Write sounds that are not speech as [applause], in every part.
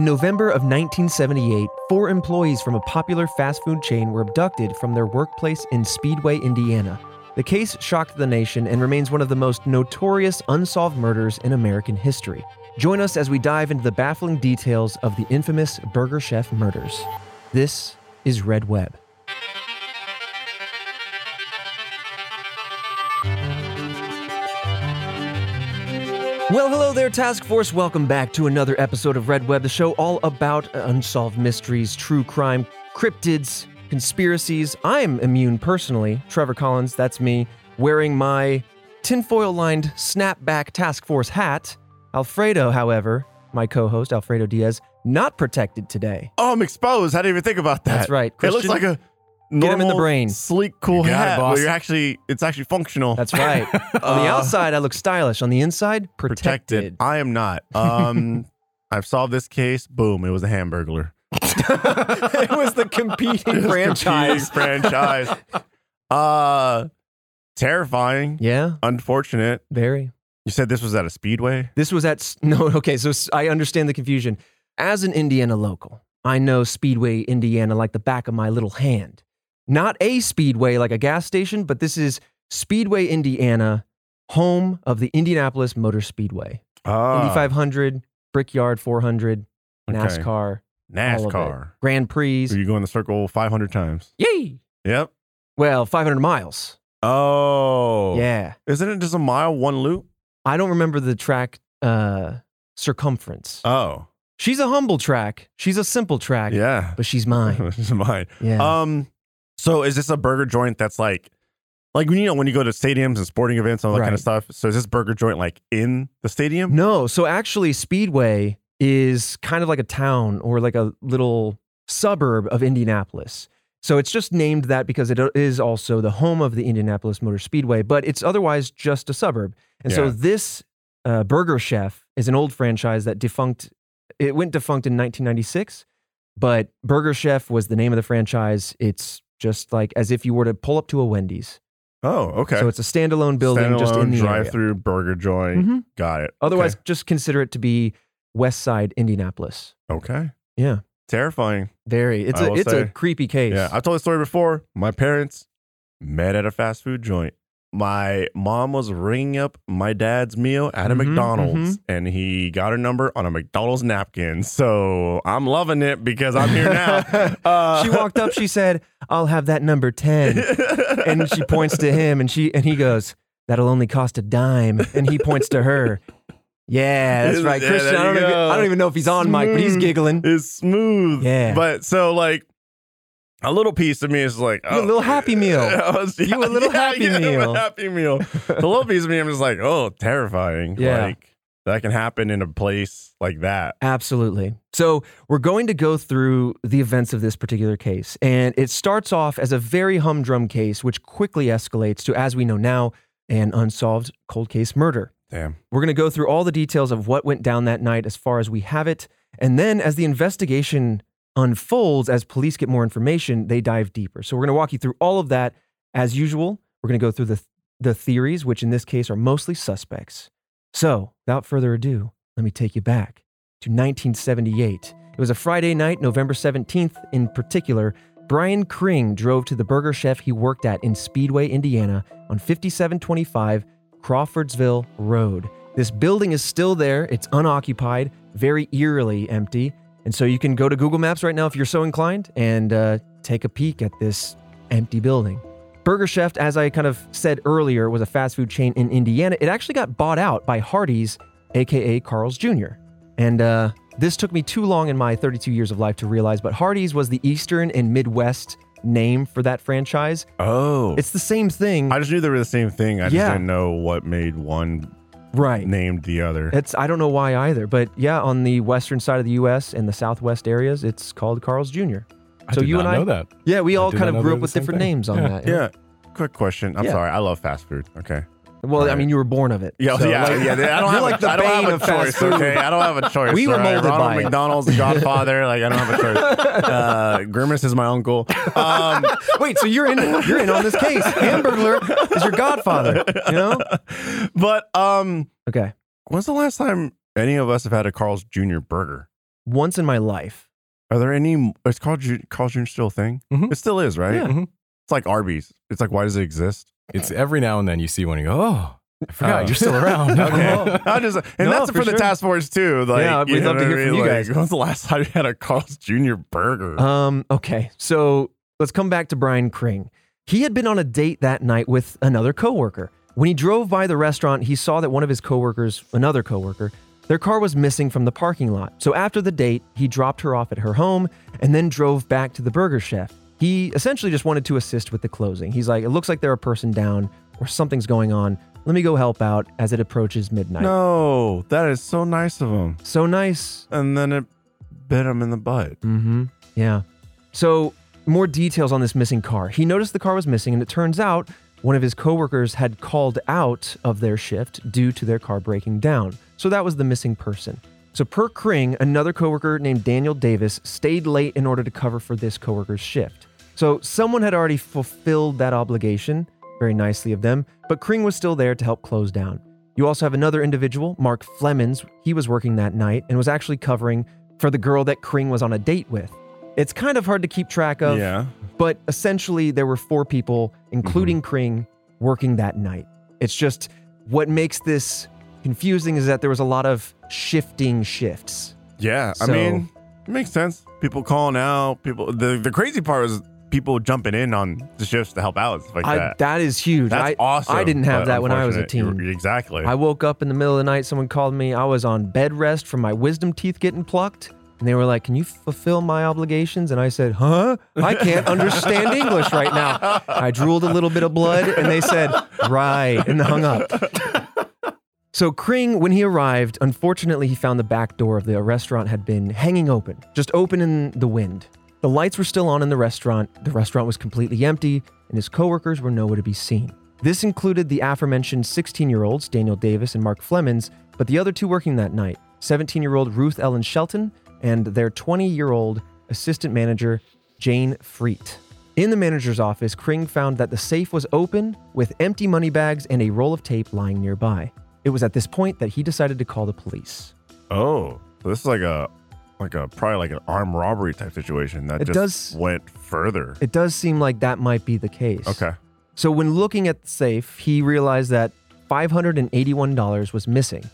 In November of 1978, four employees from a popular fast food chain were abducted from their workplace in Speedway, Indiana. The case shocked the nation and remains one of the most notorious unsolved murders in American history. Join us as we dive into the baffling details of the infamous Burger Chef murders. This is Red Web. Well, hello there, Task Force. Welcome back to another episode of Red Web, the show all about unsolved mysteries, true crime, cryptids, conspiracies. I'm immune personally. Trevor Collins, that's me, wearing my tinfoil lined snapback Task Force hat. Alfredo, however, my co host, Alfredo Diaz, not protected today. Oh, I'm exposed. I didn't even think about that. That's right. it looks like a Get him in the brain. sleek, cool You got it, hat. boss. Well, you're actually, it's actually functional. That's right. [laughs] On the Uh, outside, I look stylish. On the inside, protected. I am not. Um, [laughs] I've solved this case. Boom. It was a hamburglar. [laughs] it was the competing franchise. Competing franchise. Uh, terrifying. Yeah, Unfortunate. very. You said this was at a speedway. This was at s- no. Okay, so s- I understand the confusion. As an Indiana local, I know Speedway, Indiana, like the back of my little hand. Not a Speedway like a gas station, but this is Speedway, Indiana, home of the Indianapolis Motor Speedway. Ah, Indy 500, Brickyard 400. NASCAR. NASCAR. Grand Prix. So you go in the circle 500 times. Yay! Yep. Well, 500 miles. Oh. Yeah. Isn't it just a mile, one loop? I don't remember the track uh, circumference. Oh. she's a humble track. She's a simple track. Yeah. But she's [laughs] mine. is mine. Yeah. Um, so is this a burger joint that's like, like when you know when you go to stadiums and sporting events and all that kind of stuff? So is this burger joint like in the stadium? no. So actually, Speedway is kind of like a town or like a little suburb of Indianapolis. So it's just named that because it is also the home of the Indianapolis Motor Speedway, but it's otherwise just a suburb. And so Yeah. this uh, Burger Chef is an old franchise that defunct. It went defunct in 1996, but Burger Chef was the name of the franchise. It's just like as if you were to pull up to a Wendy's. Oh, okay. So it's a standalone building just in the drive-through burger joint. Mhm. Got it. Otherwise, Okay. just consider it to be West Side Indianapolis. okay. Yeah, Terrifying. very. It's I a it's a creepy case. Yeah, I've told the story before. My parents met at a fast food joint. My mom was ringing up my dad's meal at a Mhm, McDonald's, and he got her number on a McDonald's napkin. So I'm loving it because I'm here now. [laughs] Uh, she walked up. She said, "I'll have that number 10. [laughs] and she points to him, and she and he goes, "That'll only cost a dime." And he points to her. Yeah, that's right, Yeah, Christian. I don't, you know, if- go. I don't even know if he's on mic, but he's giggling. It's smooth. Yeah. But so like a little piece of me is like, You a little oh. Happy Meal. [laughs] Was- You a little Happy yeah, Meal. A happy meal. the little piece of me, I'm just like, oh, terrifying. Yeah. Like that can happen in a place like that. Absolutely. So, we're going to go through the events of this particular case. And it starts off as a very humdrum case, which quickly escalates to, as we know now, an unsolved cold case murder. Damn. We're going to go through all the details of what went down that night as far as we have it. And then, as the investigation unfolds, as police get more information, they dive deeper. So, we're going to walk you through all of that as usual. We're going to go through the, the theories, which in this case are mostly suspects. So, without further ado, let me take you back to 1978. It was a Friday night, November 17th in particular. Brian Kring drove to the burger chef he worked at in Speedway, Indiana on 5725 Crawfordsville Road. This building is still there, it's unoccupied, very eerily empty. And so you can go to Google Maps right now if you're so inclined and uh, take a peek at this empty building. Burger Chef, as I kind of said earlier, was a fast food chain in Indiana. It actually got bought out by Hardee's, aka Carl's Jr. And uh, this took me too long in my 32 years of life to realize, but Hardee's was the Eastern and Midwest name for that franchise. Oh. It's the same thing. I just knew they were the same thing. I just Yeah. didn't know what made one right. named the other. It's I don't know why either, but yeah, on the western side of the U.S. and the southwest areas, it's called Carl's Jr. I So you and I- know that. Yeah, we I all kind of grew up with different thing. names on Yeah. that. yeah. Quick question. I'm Yeah. sorry. I love fast food. Okay. Well, I mean, you were born of it. Yeah, so, yeah, like, yeah. [laughs] I don't have like a, don't have a choice. Okay, I don't have a choice. We were right? molded Ronald by. McDonald's the Godfather. Like I don't have a choice. [laughs] Uh, Grimace is my uncle. Um, [laughs] Wait, so you're in you're in on this case. Hamburglar is your godfather. You know? but um, Okay. when's the last time any of us have had a Carl's Jr. burger? once in my life. Are there any? It's called Carl's Jr. still a thing. Mhm. It still is, right? Yeah. Mhm. It's like Arby's. It's like why does it exist? It's every now and then you see one and you go, oh, I forgot Oh. you're still around. [laughs] Okay, [laughs] I just and No, that's for for, the sure. task force too. Like, Yeah, we'd love to hear I from mean? you Like, guys. When's the last time you had a Carl's Jr. burger? Um, okay, so let's come back to Brian Kring. He had been on a date that night with another coworker. When he drove by the restaurant, he saw that one of his coworkers, another coworker, their car was missing from the parking lot. So after the date, he dropped her off at her home and then drove back to the burger chef. He essentially just wanted to assist with the closing. He's like, it looks like they're a person down or something's going on. Let me go help out as it approaches midnight. no, that is so nice of him. So nice. And then it bit him in the butt. Mm-hmm. Yeah. So more details on this missing car. He noticed the car was missing, and it turns out one of his coworkers had called out of their shift due to their car breaking down. So that was the missing person. So per Kring, another coworker named Daniel Davis stayed late in order to cover for this coworker's shift. So someone had already fulfilled that obligation, very nicely of them, but Kring was still there to help close down. You also have another individual, Mark Flemons. He was working that night and was actually covering for the girl that Kring was on a date with. It's kind of hard to keep track of, yeah. but essentially there were four people, including mm-hmm. Kring, working that night. It's just what makes this confusing is that there was a lot of shifting shifts. Yeah. I mean, it makes sense. People calling out. People. The the crazy part was people jumping in on the shifts to help out like I, that. that is huge. That's I, awesome. I didn't have that when I was a teen. Exactly. I woke up in the middle of the night. Someone called me. I was on bed rest from my wisdom teeth getting plucked. And they were like, Can you fulfill my obligations? And I said, Huh? I can't understand English right now. I drooled a little bit of blood. And they said, Right. And hung up. So Kring, when he arrived, unfortunately, he found the back door of the restaurant had been hanging open, just open in the wind. The lights were still on in the restaurant. The restaurant was completely empty, and his coworkers were nowhere to be seen. This included the aforementioned 16-year-olds, Daniel Davis and Mark Flemons, but the other two working that night, 17-year-old Ruth Ellen Shelton and their 20-year-old assistant manager, Jane Freet. In the manager's office, Kring found that the safe was open with empty money bags and a roll of tape lying nearby. It was at this point that he decided to call the police. oh, this is like a like a probably like an armed robbery type situation that It just does- went further. It does seem like that might be the case. okay. So when looking at the safe, he realized that $581 was missing,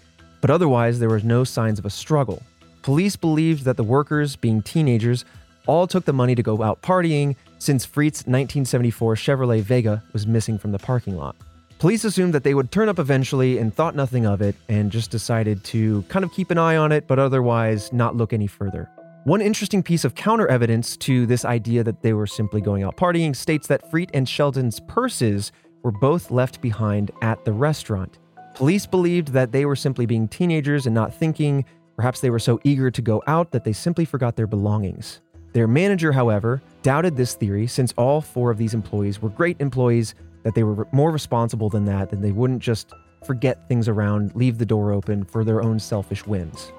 but otherwise there was no signs of a struggle. Police believed that the workers, being teenagers, all took the money to go out partying since Freet's 1974 Chevrolet Vega was missing from the parking lot. Police assumed that they would turn up eventually and thought nothing of it and just decided to kind of keep an eye on it, but otherwise not look any further. One interesting piece of counter evidence to this idea that they were simply going out partying states that Freet and Shelton's purses were both left behind at the restaurant. Police believed that they were simply being teenagers and not thinking. Perhaps they were so eager to go out that they simply forgot their belongings. Their manager, however, doubted this theory since all four of these employees were great employees, that they were more responsible than that, and they wouldn't just forget things around, leave the door open for their own selfish whims.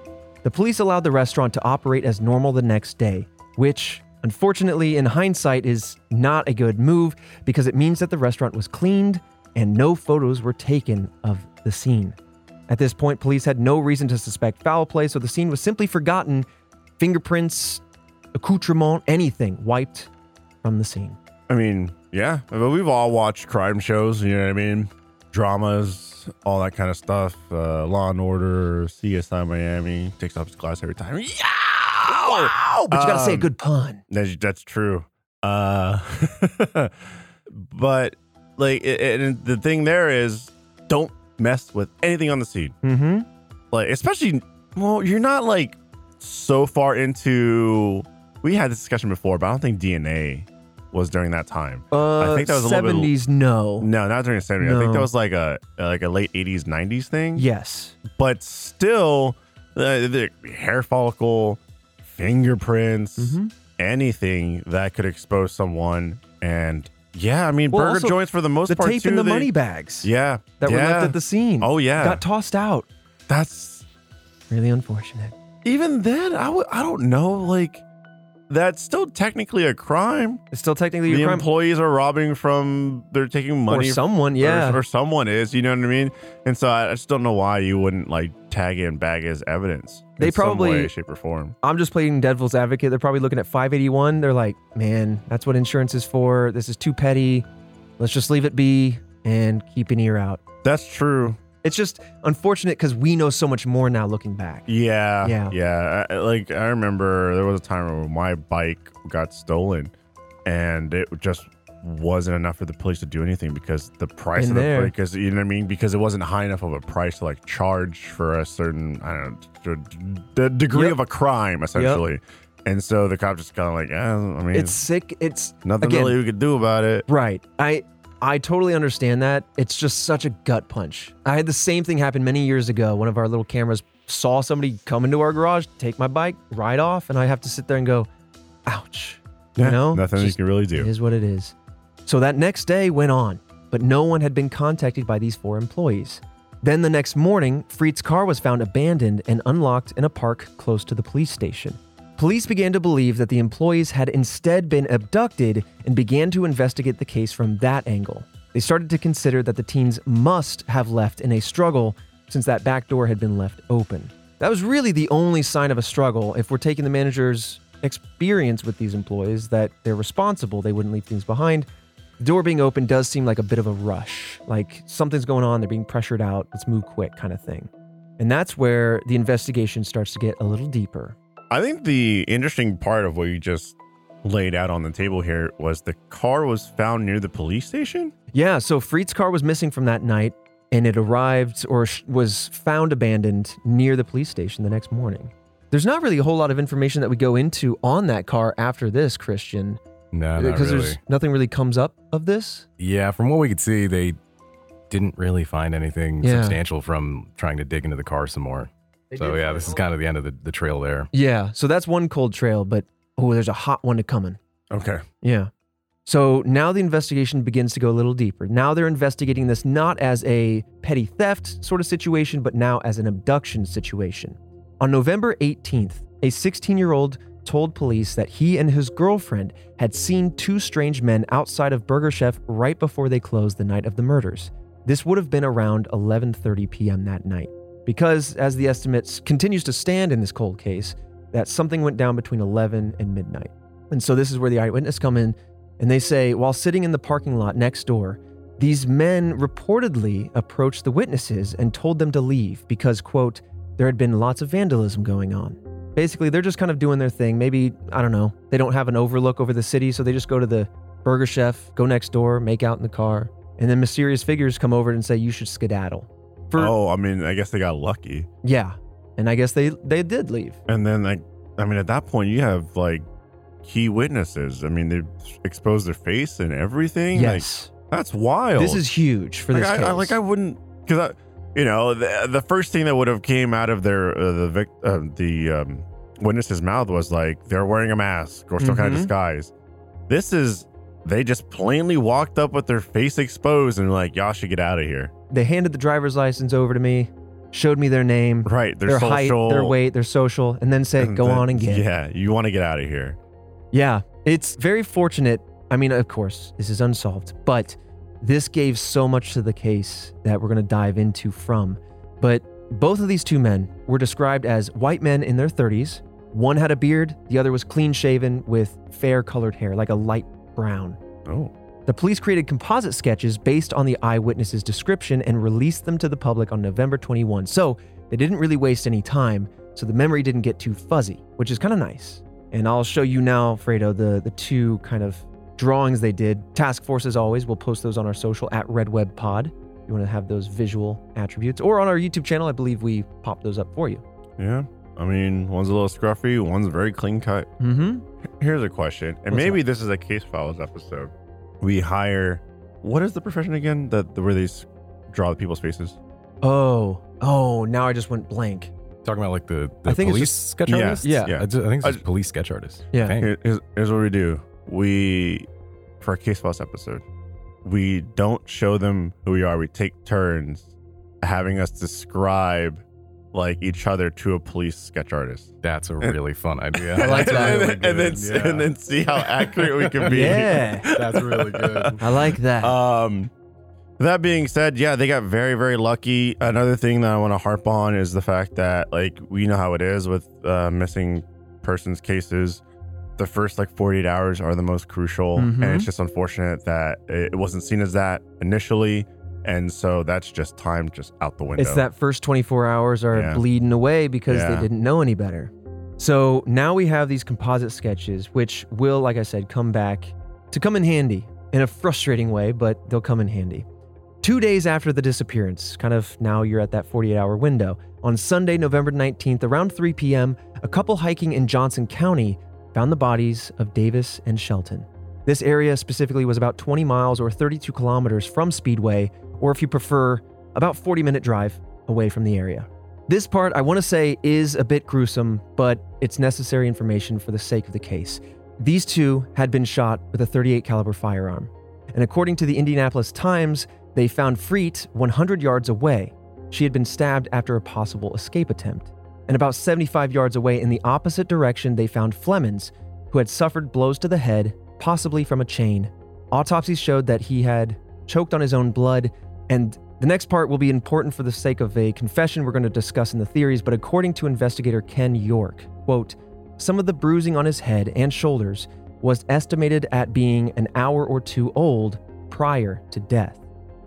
The police allowed the restaurant to operate as normal the next day, which, unfortunately, in hindsight, is not a good move because it means that the restaurant was cleaned and no photos were taken of the scene. At this point, police had no reason to suspect foul play, so the scene was simply forgotten. Fingerprints, accoutrement, anything wiped from the scene. I mean, yeah. I mean, we've all watched crime shows. You know what I mean? Dramas, all that kind of stuff. Uh, Law and Order, CSI Miami takes off his glass every time. Yeah. Wow! But you gotta say a Um, good pun. That's, that's true. Uh, [laughs] but like, it, it- and the thing there is, don't mess with anything on the scene. Mm-hmm. Like, especially, well, you're not like so far into. We had this discussion before, but I don't think DNA was during that time. Uh, think that was a little bit- 70s, no. No, not during the 70s. I think that was like a like a late 80s, 90s thing. Yes. But still, uh, the hair follicle, fingerprints, Mhm. anything that could expose someone. And yeah, I mean, Well, burger also, joints for the most The part. tape too, and the they- money bags Yeah. that were yeah. left at the scene Oh, yeah. got tossed out. That's Really unfortunate. even then, I w- I don't know. Like, that's still technically a crime. It's still technically the your crime. employees are robbing from they're taking money Or someone, or- yeah. or, someone is you know what i mean and so i, I just don't know why you wouldn't like tag in bag as evidence They probably- way, shape or form I'm just playing devil's advocate. They're probably looking at 581. They're like, man, that's what insurance is for. This is too petty. Let's just leave it be and keep an ear out. that's true It's just unfortunate because we know so much more now looking back. yeah Yeah. yeah I, like i remember there was a time when my bike got stolen and it just wasn't enough for the police to do anything because the price Been of the because you know what I mean because it wasn't high enough of a price to like charge for a certain I don't know d- the degree Yep. of a crime essentially, and so the cop just kind of like yeah I mean It's sick. It's nothing again- really we could do about it. Right. I I totally understand that. It's just such a gut punch. I had the same thing happen many years ago. One of our little cameras saw somebody come into our garage, take my bike, ride off, and I have to sit there and go, ouch. You know? nothing you can really do. is what it is. So that next day went on, but no one had been contacted by these four employees. Then the next morning, Freet's car was found abandoned and unlocked in a park close to the police station. Police began to believe that the employees had instead been abducted and began to investigate the case from that angle. They started to consider that the teens must have left in a struggle since that back door had been left open. That was really the only sign of a struggle. If we're taking the manager's experience with these employees, that they're responsible, they wouldn't leave things behind. The door being open does seem like a bit of a rush, like something's going on, they're being pressured out, let's move quick kind of thing. And that's where the investigation starts to get a little deeper. I think the interesting part of what you just laid out on the table here was the car was found near the police station. Yeah, so Freet's car was missing from that night, and it arrived or sh- was found abandoned near the police station the next morning. There's not really a whole lot of information that we go into on that car after this, Christian, No, not because really. there's nothing really comes up of this. Yeah, from what we could see, they didn't really find anything Yeah. substantial from trying to dig into the car some more. So yeah, this is kind of the end of the, the trail there. Yeah, so that's one cold trail, but oh, there's a hot one to coming. Okay. Yeah. So now the investigation begins to go a little deeper. Now they're investigating this not as a petty theft sort of situation, but now as an abduction situation. On November 18th, a 16 year old told police that he and his girlfriend had seen two strange men outside of Burger Chef right before they closed the night of the murders. This would have been around 11:30 p.m. that night. Because as the estimates continues to stand in this cold case, that something went down between 11 and midnight. And so this is where the eyewitness come in and they say while sitting in the parking lot next door, these men reportedly approached the witnesses and told them to leave because quote, there had been lots of vandalism going on. Basically, they're just kind of doing their thing. Maybe, I don't know, they don't have an overlook over the city, so they just go to the burger chef, go next door, make out in the car, and then mysterious figures come over and say you should skedaddle. For oh, I mean, I guess they got lucky. yeah. And I guess they they did leave. And then, like, I mean, at that point, you have like key witnesses. I mean, they exposed their face and everything. Yes. Like, that's wild. This is huge for like, this I, case. I, like I wouldn't because I, you know, the, the first thing that would have came out of their uh, the vic, uh, the um, witness's mouth was like they're wearing a mask or some kind Mhm. of disguise. This is they just plainly walked up with their face exposed and like y'all should get out of here. they handed the driver's license over to me, showed me their name, Right, their, their social, height, their weight, their social, and then said, "Go then- on and get." Yeah, you want to get out of here. Yeah, it's very fortunate. I mean, of course, this is unsolved, but this gave so much to the case that we're going to dive into from. But both of these two men were described as white men in their 30s. One had a beard, the other was clean shaven with fair colored hair, like a light brown. Oh, The police created composite sketches based on the eyewitness's description and released them to the public on November 21. So they didn't really waste any time, so the memory didn't get too fuzzy, which is kind of nice. And I'll show you now, Fredo, the, the two kind of drawings they did. Task Force, as always, we'll post those on our social at Red Web Pod. You want to have those visual attributes, or on our YouTube channel, I believe we pop those up for you. yeah. I mean, one's a little scruffy, one's very clean cut. Mm-hmm. Here's a question, and What's maybe this is a case files episode. We hire. What is the profession again? That where they s- draw people's faces. Oh, oh, now I just went blank. Talking about like the, the I think it's police just- sketch Yeah, artists? yeah. I, ju- I think it's I just ju- police sketch artists. Yeah. Dang. Here- Here's, here's what we do. We for our case files episode, we don't show them who we are. We take turns having us describe like each other to a police sketch artist. That's a really fun idea. I like [laughs] that. and, then, and then Yeah. and then see how accurate we can be. Yeah. [laughs] That's really good. I like that. Um, that being said, yeah, they got very, very lucky. Another thing that I want to harp on is the fact that, like, we know how it is with uh, missing persons cases. The first like 48 hours are the most crucial, Mhm. and it's just unfortunate that it wasn't seen as that initially, and so that's just time just out the window. It's that first 24 hours are Yeah. bleeding away because Yeah. they didn't know any better. So now we have these composite sketches, which will, like I said, come back to come in handy in a frustrating way, but they'll come in handy. Two days after the disappearance, kind of now you're at that 48 hour window, on Sunday, November 19th, around 3 p.m., a couple hiking in Johnson County found the bodies of Davis and Shelton. This area specifically was about 20 miles or 32 kilometers from Speedway, or if you prefer, about 40 minute drive away from the area. This part, I want to say, is a bit gruesome, but it's necessary information for the sake of the case. These two had been shot with a 38 caliber firearm, and according to the Indianapolis Times, they found Freet 100 yards away. She had been stabbed after a possible escape attempt. And about 75 yards away in the opposite direction, they found Flemons, who had suffered blows to the head, possibly from a chain. Autopsies showed that he had choked on his own blood, and the next part will be important for the sake of a confession we're going to discuss in the theories, but according to investigator Ken York, quote, some of the bruising on his head and shoulders was estimated at being an hour or two old prior to death,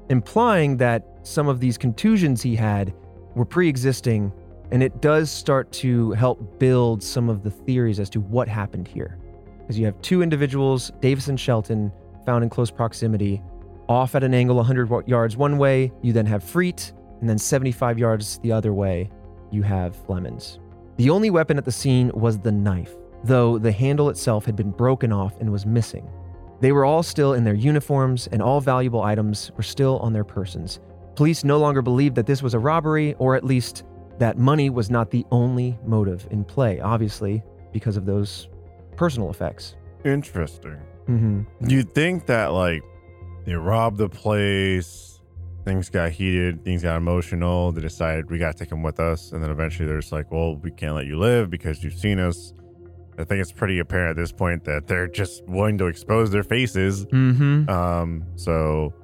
implying that some of these contusions he had were pre existing, and it does start to help build some of the theories as to what happened here. Because you have two individuals, Davis and Shelton, found in close proximity, off at an angle 100 yards one way, you then have Freet, and then 75 yards the other way, you have Flemons. The only weapon at the scene was the knife, though the handle itself had been broken off and was missing. They were all still in their uniforms, and all valuable items were still on their persons. Police no longer believed that this was a robbery, or at least that money was not the only motive in play, obviously, because of those personal effects. Interesting. hmm You'd think that like they robbed the place, things got heated, things got emotional. They decided we got to take him with us, and then eventually they're just like, "Well, we can't let you live because you've seen us." I think it's pretty apparent at this point that they're just willing to expose their faces. hmm Um, so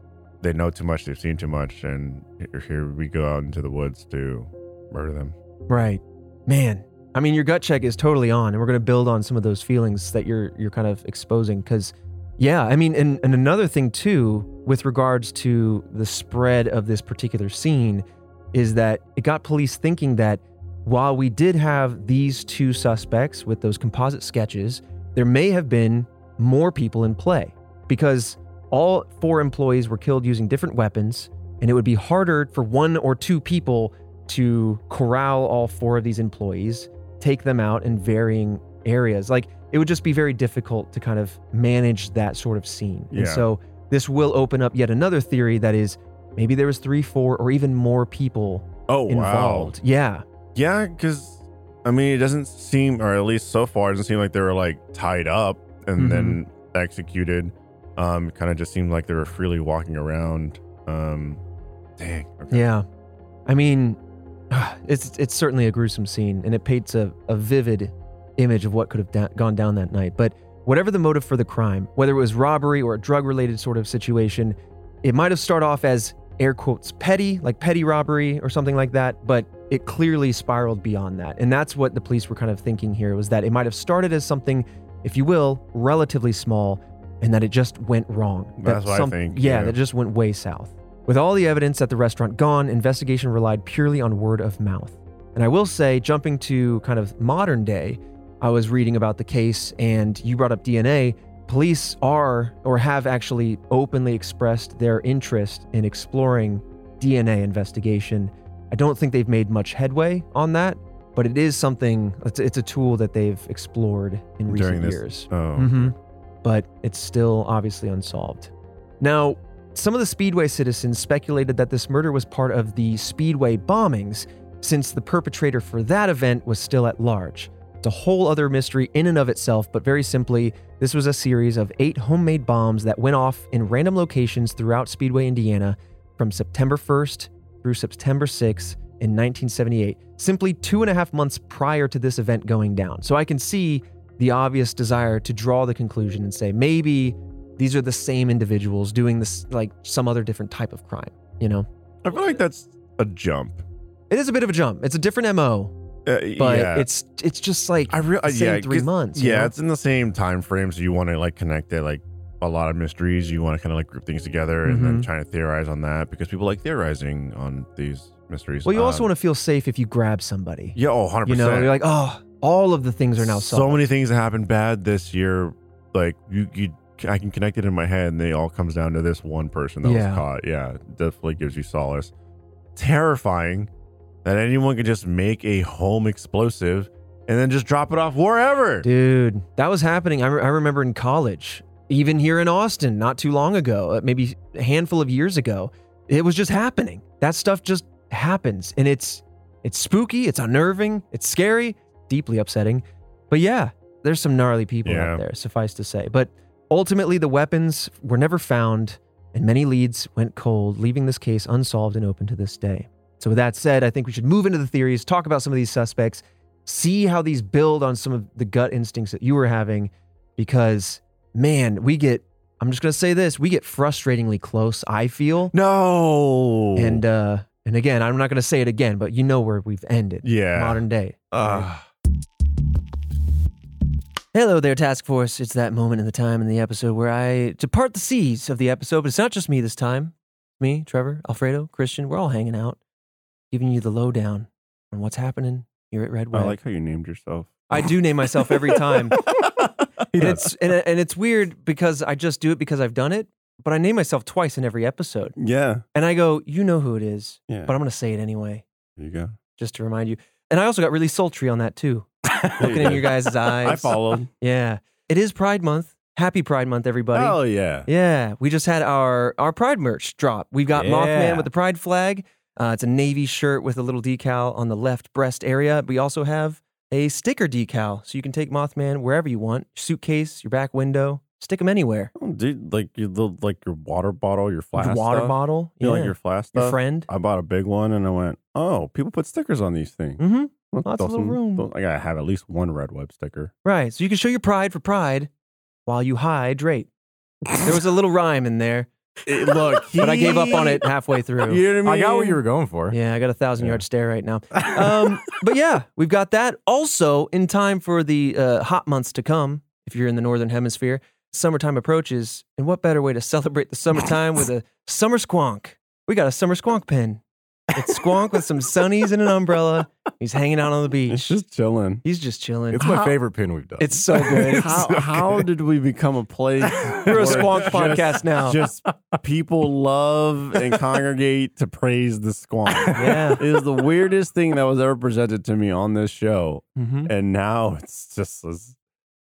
they know too much, they've seen too much, and here- here we go out into the woods to murder them. Right. Man, I mean your gut check is totally on and we're going to build on some of those feelings that you're you're kind of exposing cuz yeah, I mean and, and another thing too with regards to the spread of this particular scene is that it got police thinking that while we did have these two suspects with those composite sketches, there may have been more people in play because all four employees were killed using different weapons and it would be harder for one or two people to corral all four of these employees, take them out in varying areas. Like it would just be very difficult to kind of manage that sort of scene. And Yeah. so this will open up yet another theory that is maybe there was three, four, or even more people Oh involved. Yeah. Yeah, because I mean, it doesn't seem, or at least so far, it doesn't seem like they were like tied up and then executed. Um, kind of just seemed like they were freely walking around. Um, dang. Okay. Yeah. I mean, [sighs] it's it's certainly a gruesome scene and it paints a, a vivid image of what could have da- gone down that night. But whatever the motive for the crime, whether it was robbery or a drug related sort of situation, it might have started off as air quotes petty, like petty robbery or something like that, but it clearly spiraled beyond that. And that's what the police were kind of thinking here was that it might have started as something, if you will, relatively small, and that it just went wrong. That That's what I think, Yeah, yeah. that just went way south. With all the evidence at the restaurant gone, investigation relied purely on word of mouth. And I will say, jumping to kind of modern day, I was reading about the case and you brought up DNA. Police are or have actually openly expressed their interest in exploring DNA investigation. I don't think they've made much headway on that, but it is something, it's, it's a tool that they've explored in recent During this- years. Oh, hmm But it's still obviously unsolved. Now, some of the Speedway citizens speculated that this murder was part of the Speedway bombings, since the perpetrator for that event was still at large. It's a whole other mystery in and of itself, but very simply, this was a series of eight homemade bombs that went off in random locations throughout Speedway, Indiana, from September 1st through September 6th, in 1978, simply two and a half months prior to this event going down. So I can see the obvious desire to draw the conclusion and say maybe these are the same individuals doing this, like some other different type of crime, you know? I feel like that's a jump. It is a bit of a jump. It's a different MO, Uh, but yeah. it's it's just like I really same yeah, three months. Yeah, know? it's in the same time frame, so you want to like connect it like a lot of mysteries. You want to kind of like group things together and then Mhm. trying to theorize on that because people like theorizing on these mysteries. Well, you also Um, want to feel safe if you grab somebody. yeah, oh, 100 You know, you're like, oh, all of the things are now solved. so many things that happened bad this year. Like you, you, I can connect it in my head, and they all comes down to this one person that Yeah. was caught. Yeah, definitely gives you solace. Terrifying that anyone could just make a home explosive and then just drop it off wherever. Dude, that was happening. I, re- I remember in college, even here in Austin, not too long ago, uh, maybe a handful of years ago, it was just happening. That stuff just happens, and it's it's spooky, it's unnerving, it's scary, deeply upsetting. But yeah, there's some gnarly people Yeah. out there, suffice to say. But ultimately, the weapons were never found, and many leads went cold, leaving this case unsolved and open to this day. So, with that said, I think we should move into the theories, talk about some of these suspects, see how these build on some of the gut instincts that you were having, because man, we get, I'm just going to say this, we get frustratingly close, I feel. No. And, uh, and again, I'm not going to say it again, but you know where we've ended. yeah. Modern day. Uh, Hello there, Task Force. It's that moment in the time in the episode where I depart the seas of the episode, but it's not just me this time. Me, Trevor, Alfredo, Christian, we're all hanging out, giving you the lowdown on what's happening here at Red I like how you named yourself. I do name myself every time. [laughs] And it's and, and it's weird because I just do it because I've done it, but I name myself twice in every episode. Yeah. And I go, you know who it is, Yeah. but I'm going to say it anyway, there you go. just to remind you. And I also got really sultry on that too, [laughs] looking in your guys' eyes. I followed. [laughs] Yeah, it is Pride Month. Happy Pride Month, everybody. Oh yeah. Yeah, we just had our our Pride merch drop. We've got Yeah. Mothman with the Pride flag. Uh, it's a navy shirt with a little decal on the left breast area. We also have a sticker decal, so you can take Mothman wherever you want. Suitcase, your back window, stick them anywhere. Oh, dude, like your little, like your water bottle, your flask, Your water stuff. bottle, You yeah. know, like your flask Your stuff. friend. I bought a big one, and I went, "Oh, people put stickers on these things. Mm-hmm. Lots of little some- room. throw- I gotta have at least one red web sticker. Right, so you can show your pride for pride while you hydrate. There was a little rhyme in there, It- look, [laughs] but I gave up on it halfway through. You know what I mean? I got what you were going for. Yeah, I got a thousand Yeah. yard stare right now. [laughs] Um, but yeah, we've got that. Also, in time for the uh, hot months to come, if you're in the northern hemisphere, summertime approaches. And what better way to [laughs] celebrate the summertime with a summer squonk? We got a summer squonk pin. It's squonk with some sunnies and an umbrella. He's hanging out on the beach. It's just chilling. He's just chilling. It's my How- favorite pin we've done. It's so good. How, [laughs] how did we become a place? [laughs] We're a where squonk just- podcast now. Just people love and [laughs] congregate to praise the squonk. yeah. It is the weirdest thing that was ever presented to me on this show, hmm and now it's just as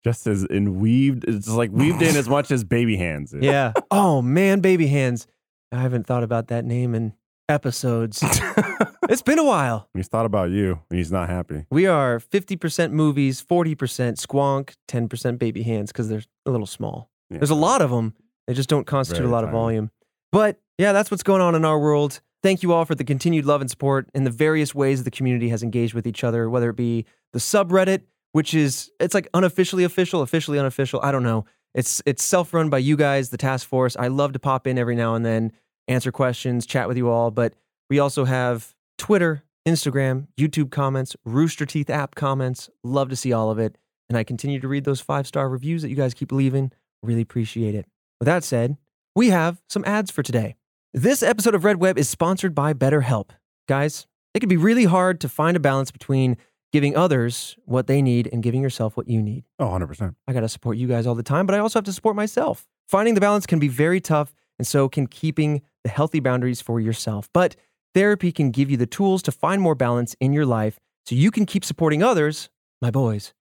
just as in weaved. It's like weaved in as much as baby hands. Is. Yeah. Oh man, baby hands. I haven't thought about that name in episodes. [laughs] it's been a while. He's thought about you, and he's not happy. We are 50% movies, 40% squonk, 10% baby hands because they're a little small. Yeah. There's a lot of them. They just don't constitute Very a lot of volume. But yeah, that's what's going on in our world. Thank you all for the continued love and support in the various ways the community has engaged with each other, whether it be the subreddit, which is it's like unofficially official, officially unofficial. I don't know. It's it's self-run by you guys, the task force. I love to pop in every now and then, answer questions, chat with you all, but we also have Twitter, Instagram, YouTube comments, Rooster Teeth app comments. Love to see all of it. And I continue to read those five star reviews that you guys keep leaving. Really appreciate it. With that said, we have some ads for today. This episode of Red Web is sponsored by BetterHelp. Guys, it can be really hard to find a balance between giving others what they need and giving yourself what you need. Oh, 100 percent. I got to support you guys all the time, but I also have to support myself. Finding the balance can be very tough, and so can keeping the healthy boundaries for yourself. But therapy can give you the tools to find more balance in your life so you can keep supporting others, my boys,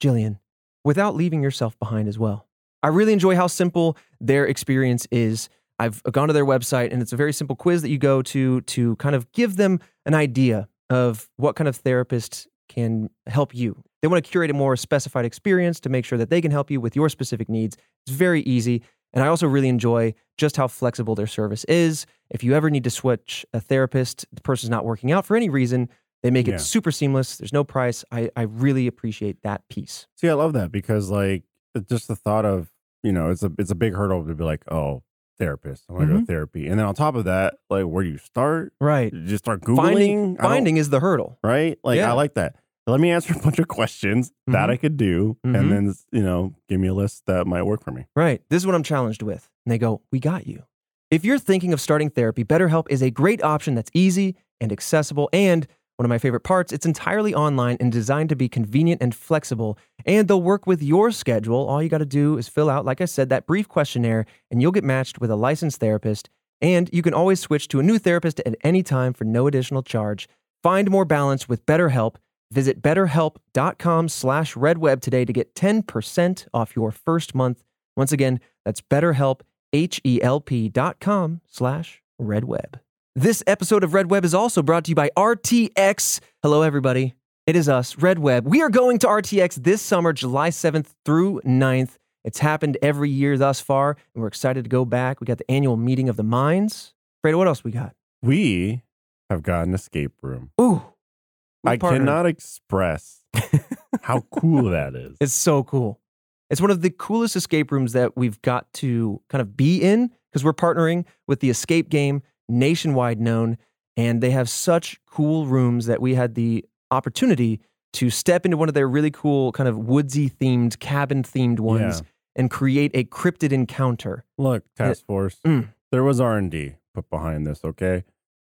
Jillian, without leaving yourself behind as well. I really enjoy how simple their experience is. I've uh, gone to their website, and it's a very simple quiz that you go to to kind of give them an idea of what kind of therapist can help you. They want to curate a more specified experience to make sure that they can help you with your specific needs. It's very easy. And I also really enjoy just how flexible their service is. If you ever need to switch a therapist, the person's not working out for any reason, they make Yeah. it super seamless. There's no price. I, I really appreciate that piece. See, I love that because like just the thought of you know it's a it's a big hurdle to be like oh therapist I want to go to mm-hmm. therapy and then on top of that like where do you start Right. You just start googling Finding finding is the hurdle. right like Yeah. I like that let me answer a bunch of questions that Mhm. I could do Mhm. and then you know give me a list that might work for me Right. This is what I'm challenged with. And they go, We got you. If you're thinking of starting therapy, BetterHelp is a great option that's easy and accessible. And one of my favorite parts, it's entirely online and designed to be convenient and flexible. And they'll work with your schedule. All you got to do is fill out, like I said, that brief questionnaire, and you'll get matched with a licensed therapist. And you can always switch to a new therapist at any time for no additional charge. Find more balance with BetterHelp. Visit betterhelp.com slash redweb today to get 10% off your first month. Once again, that's betterhelp, H-E-L-P dot com slash redweb. This episode of Red Web is also brought to you by RTX. Hello, everybody. It is us, Red Web. We are going to RTX this summer, July 7th through 9th. It's happened every year thus far, and we're excited to go back. We got the annual meeting of the minds. Fredo, what else we got? we have got an escape room Ooh. I cannot express [laughs] how cool that is It's so cool. It's one of the coolest escape rooms that we've got to kind of be in because we're partnering with the escape game, nationwide known, and they have such cool rooms that we had the opportunity to step into one of their really cool, kind of woodsy themed, cabin themed ones Yeah. and create a cryptid encounter. Look, task force. Mm. There was R and D put behind this. Okay,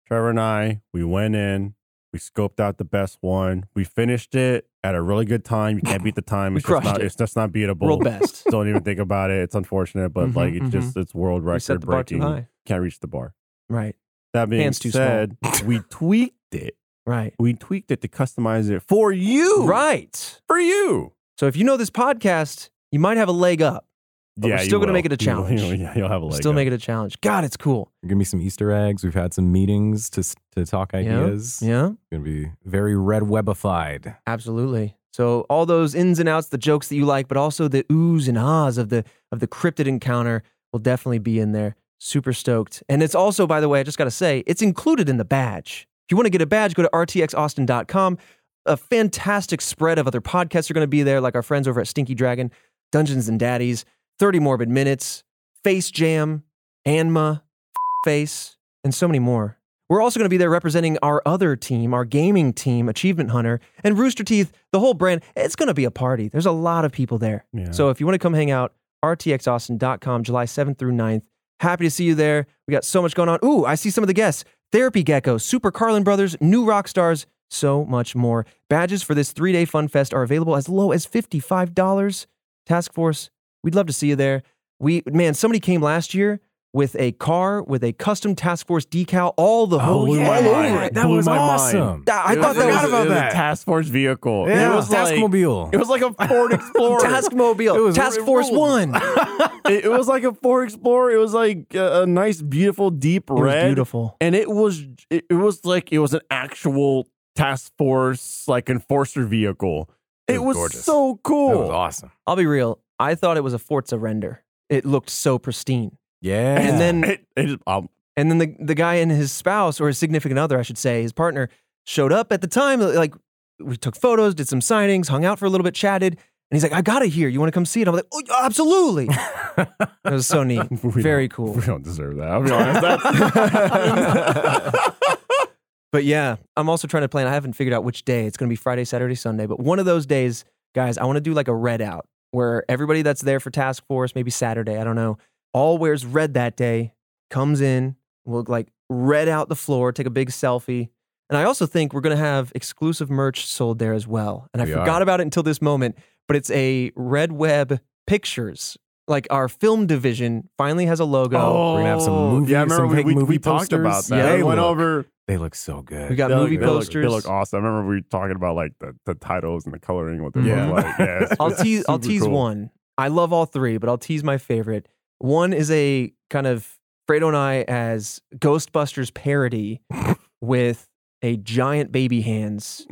Trevor and I, we went in, we scoped out the best one, we finished it at a really good time. You can't beat the time. [laughs] We It's just crushed not. it. It's just not beatable. World best. [laughs] Don't even think about it. It's unfortunate, but Mhm, like it's mhm. just it's world We set record the bar too breaking. high. Can't reach the bar. Right, That being Hands too small. said, we [laughs] tweaked it. right, We tweaked it to customize it for you. right. For you. So if you know this podcast, you might have a leg up. But we're still gonna will. make it a [laughs] You will- challenge. You'll, yeah, you'll have a leg. Still up. make it a challenge. God, it's cool. Give me some Easter eggs. We've had some meetings to to talk ideas. Yeah. It's gonna be very red webified. Absolutely. So all those ins and outs, the jokes that you like, but also the oohs and ahs of the of the cryptid encounter will definitely be in there. Super stoked. And it's also, by the way, I just gotta say, it's included in the badge. If you want to get a badge, go to rtxaustin.com. A fantastic spread of other podcasts are going to be there, like our friends over at Stinky Dragon, Dungeons and Daddies, 30 Morbid Minutes, Face Jam, Anma, [laughs] Face, and so many more. We're also going to be there representing our other team, our gaming team, Achievement Hunter, and Rooster Teeth, the whole brand. It's going to be a party. There's a lot of people there. Yeah. So if you want to come hang out, rtxaustin.com, July 7th through 9th. Happy to see you there. We got so much going on. Ooh, I see some of the guests. Therapy Gecko, Super Carlin Brothers, New Rockstars, so much more. Badges for this three day fun fest are available as low as $55. Task Force, we'd love to see you there. We man, somebody came last year with a car with a custom Task Force decal, all the Oh, blew yeah. my mind. That Blew was my mind. awesome. That- I It thought was- that was, was, about it was that. a task force vehicle. Yeah, It was like Taskmobile. it was like a Ford Explorer. Taskmobile, It was- Task it Force ruled. One. [laughs] it, it was like a Ford Explorer. It was like a, a nice, beautiful, deep It was red. beautiful. and it was it, it was like it was an actual task force like enforcer vehicle. It It was was, so cool. That was awesome. I'll be real. I thought it was a Forza render. It looked so pristine. Yeah. And then It, it, um, and then the the guy and his spouse or his significant other, I should say, his partner showed up at the time. Like we took photos, did some signings, hung out for a little bit, chatted, and he's like, "I got it here. You want to come see it?" I'm like, "Oh, absolutely!" [laughs] it was so neat, [laughs] we very cool. We don't deserve that. I'll be [laughs] honest. But yeah, I'm also trying to plan. I haven't figured out which day. It's going to be Friday, Saturday, Sunday. But one of those days, guys, I want to do like a red out where everybody that's there for task force, maybe Saturday, I don't know, all wears red that day, comes in, we'll like red out the floor, take a big selfie. And I also think we're going to have exclusive merch sold there as well. And I We forgot are. about it until this moment, but it's a Red Web Pictures. Like our film division finally has a logo. Oh, we're gonna have some Oh, movie- Yeah, I remember some we, we, movie we talked about that. Yeah, we they went look- over. They look so good. We got They look- movie they look- posters. They look awesome. I remember we were talking about like the, the titles and the coloring, what they Yeah. look like. Yeah, [laughs] I'll tease. I'll tease cool. one. I love all three, but I'll tease my favorite. One is a kind of Fredo and I as Ghostbusters parody with a giant baby hands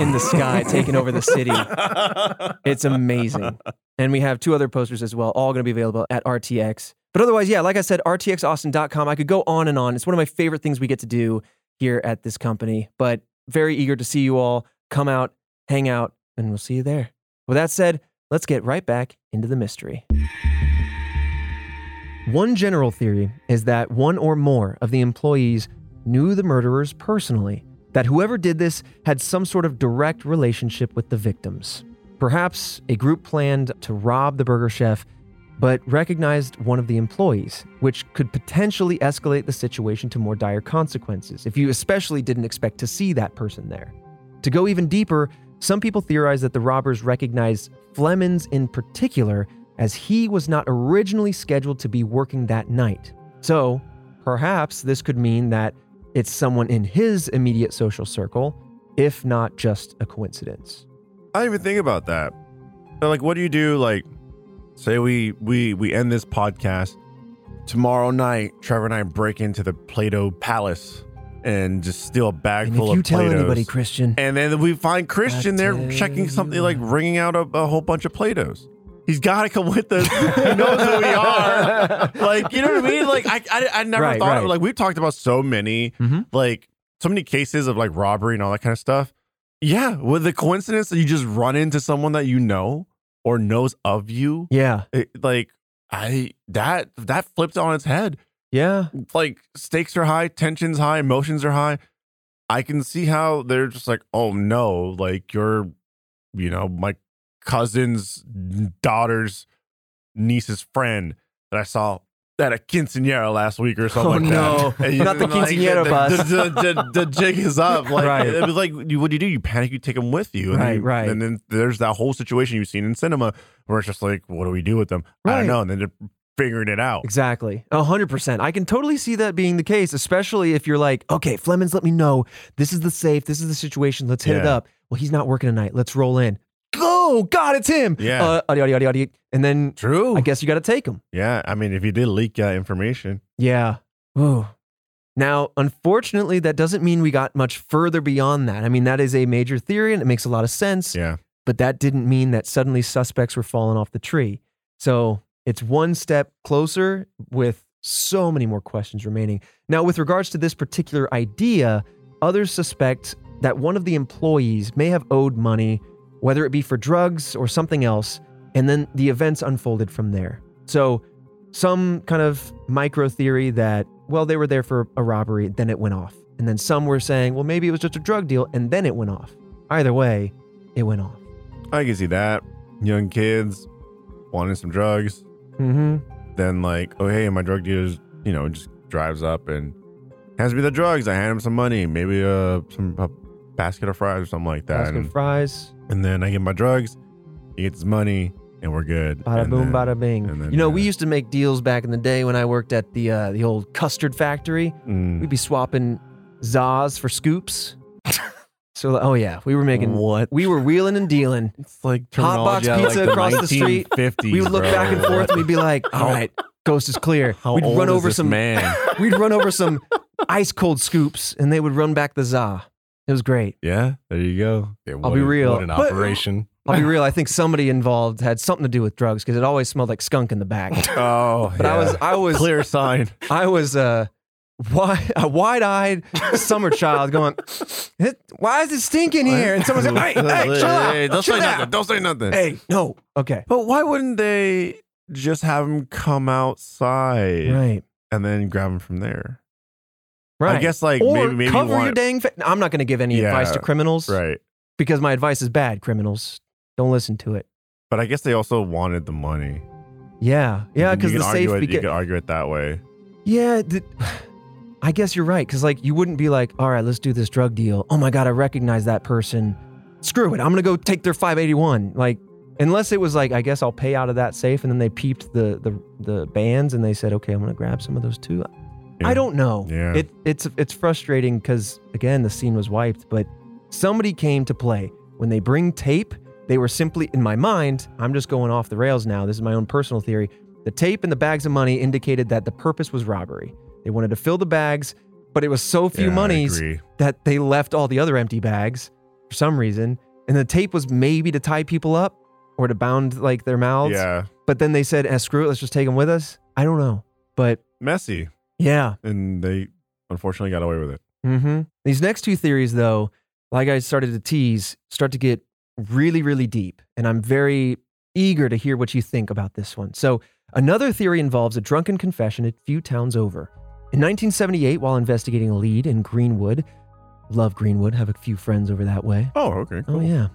in the sky taking over the city. [laughs] It's amazing. And we have two other posters as well, all going to be available at RTX. But otherwise, yeah, like I said, rtxaustin.com. I could go on and on. It's one of my favorite things we get to do here at this company, but very eager to see you all come out, hang out, and we'll see you there. With that said, let's get right back into the mystery. One general theory is that one or more of the employees knew the murderers personally, that whoever did this had some sort of direct relationship with the victims. Perhaps a group planned to rob the burger chef, but recognized one of the employees, which could potentially escalate the situation to more dire consequences if you especially didn't expect to see that person there. To go even deeper, some people theorize that the robbers recognized Flemons in particular as he was not originally scheduled to be working that night. So, perhaps this could mean that it's someone in his immediate social circle, if not just a coincidence. I didn't even think about that. Like, what do you do? Like, say we we we end this podcast tomorrow night. Trevor and I break into the Play-Doh Palace and just steal a bag And full if you of tell Play-Dohs. anybody, Christian, and then we find Christian there tell checking something you like what. ringing out a, a whole bunch of Play-Dohs. He's got to come with us. [laughs] he knows who we are. [laughs] Like, you know what I mean? Like, I I, I never Right, thought right. like we've talked about so many Mhm. like so many cases of like robbery and all that kind of stuff. Yeah, with the coincidence that you just run into someone that you know or knows of you, yeah, it, like I that that flipped on its head. yeah, Like stakes are high, tensions high, emotions are high. I can see how they're just like, oh no, like you're, you know, my cousin's daughter's niece's friend that I saw at a quinceanera last week or something Oh, like no. [laughs] that. You- Not the like, quinceañera the, bus. The, the, the, the jig is up. Like Right. it was like, what do you do? You panic. You take them with you. And Right, you- right. And then there's that whole situation you've seen in cinema where it's just like, what do we do with them? I don't know. And then they're figuring it out. exactly. A hundred percent. I can totally see that being the case, especially if you're like, okay, Flemons, let me know. This is the safe. This is the situation. Let's hit it up. Well, he's not working tonight. Let's roll in. Go, God, it's him. Yeah. Uh, audio, audio, audio, audio. And then True. I guess you got to take him. Yeah, I mean, if you did leak uh, information, Yeah. Ooh. Now, unfortunately, that doesn't mean we got much further beyond that. I mean, that is a major theory and it makes a lot of sense, yeah, but that didn't mean that suddenly suspects were falling off the tree. So it's one step closer with so many more questions remaining. Now, with regards to this particular idea, others suspect that one of the employees may have owed money, whether it be for drugs or something else, and then the events unfolded from there. So, some kind of micro theory that, well, they were there for a robbery, then it went off. And then some were saying, well, maybe it was just a drug deal, and then it went off. Either way, it went off. I can see that. Young kids wanting some drugs, Mm-hmm. then like, oh hey, my drug dealer's, you know, just drives up and hands me the drugs. I hand him some money, maybe uh some a basket of fries or something like that, Basket and, of fries, and then I get my drugs. He gets his money, and we're good. bada And boom, then- bada bing. then, you know, we uh, used to make deals back in the day when I worked at the uh, the old custard factory. Mm. We'd be swapping Zaz for scoops. [laughs] so, oh yeah, we were making what? we were wheeling and dealing. [laughs] It's like Hot box terminology out of, pizza like, across the street. 1950s, We would look bro. back and forth and we'd be like, all How- right, coast is clear. How we'd old run is over this some man? [laughs] we'd run over some ice cold scoops and they would run back the za. It was great. yeah, there you go. Yeah, I'll be a- real. What an But- operation. I'll be real. I think [laughs] somebody involved had something to do with drugs because it always smelled like skunk in the back. [laughs] Oh, But I was, I was, clear sign. I was uh, wide, a wide-eyed summer child going, "Why is it stinking here?" And someone's like, "Hey, hey, chill out, Hey, don't chill say out. nothing. Don't say nothing. Hey, no, okay, But why wouldn't they just have him come outside right, and then grab him from there? Right." I guess like or maybe maybe cover want, your dang. Fa- I'm not going to give any Yeah, advice to criminals, right. Because my advice is bad. Criminals, don't listen to it. But I guess they also wanted the money. Yeah, yeah, because the safe. it, you could argue it that way. Yeah, the, [sighs] I guess you're right. Because like you wouldn't be like, all right, let's do this drug deal. Oh my god, I recognize that person. Screw it, I'm gonna go take their 581. Like, unless it was like, I guess I'll pay out of that safe, and then they peeped the the the bands and they said, okay, I'm gonna grab some of those too. Yeah. I don't know. Yeah. It it's it's frustrating because again the scene was wiped, but somebody came to play. When they bring tape, they were simply in my mind. I'm just going off the rails now. This is my own personal theory. The tape and the bags of money indicated that the purpose was robbery. They wanted to fill the bags, but it was so few Yeah, monies that they left all the other empty bags for some reason. And the tape was maybe to tie people up or to bound like their mouths. Yeah, But then they said, eh, screw it, let's just take them with us. I don't know. But messy, yeah. and they unfortunately got away with it. hmm These next two theories, though, like I started to tease, start to get really, really deep. And I'm very eager to hear what you think about this one. So, another theory involves a drunken confession a few towns over. In 1978, while investigating a lead in Greenwood, love Greenwood, have a few friends over that way. Oh, okay, cool. Oh yeah.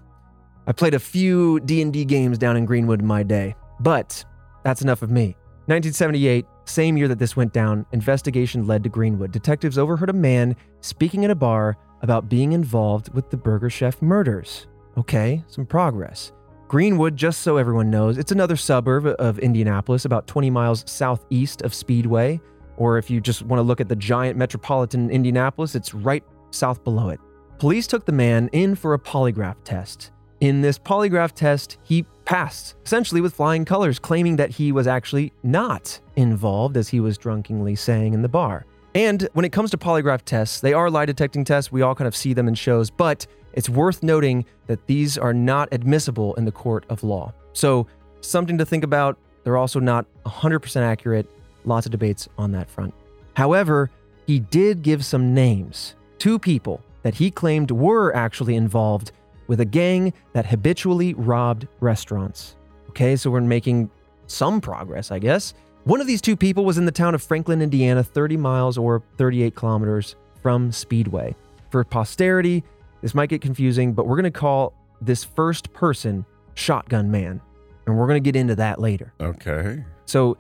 I played a few D&D games down in Greenwood in my day. But that's enough of me. 1978, same year that this went down, investigation led to Greenwood. Detectives overheard a man speaking at a bar about being involved with the Burger Chef murders. Okay, some progress. Greenwood, just so everyone knows, it's another suburb of Indianapolis, about 20 miles southeast of Speedway. Or if you just want to look at the giant metropolitan Indianapolis, it's right south below it. Police took the man in for a polygraph test. In this polygraph test, he passed, essentially with flying colors, claiming that he was actually not involved, as he was drunkenly saying in the bar. And when it comes to polygraph tests, they are lie detecting tests. We all kind of see them in shows, but it's worth noting that these are not admissible in the court of law. So, something to think about. They're also not 100% accurate. Lots of debates on that front. However, he did give some names. Two people that he claimed were actually involved with a gang that habitually robbed restaurants. Okay, so we're making some progress, I guess. One of these two people was in the town of Franklin, Indiana, 30 miles or 38 kilometers from Speedway. For posterity, this might get confusing, but we're going to call this first person Shotgun Man. And we're going to get into that later. Okay. So,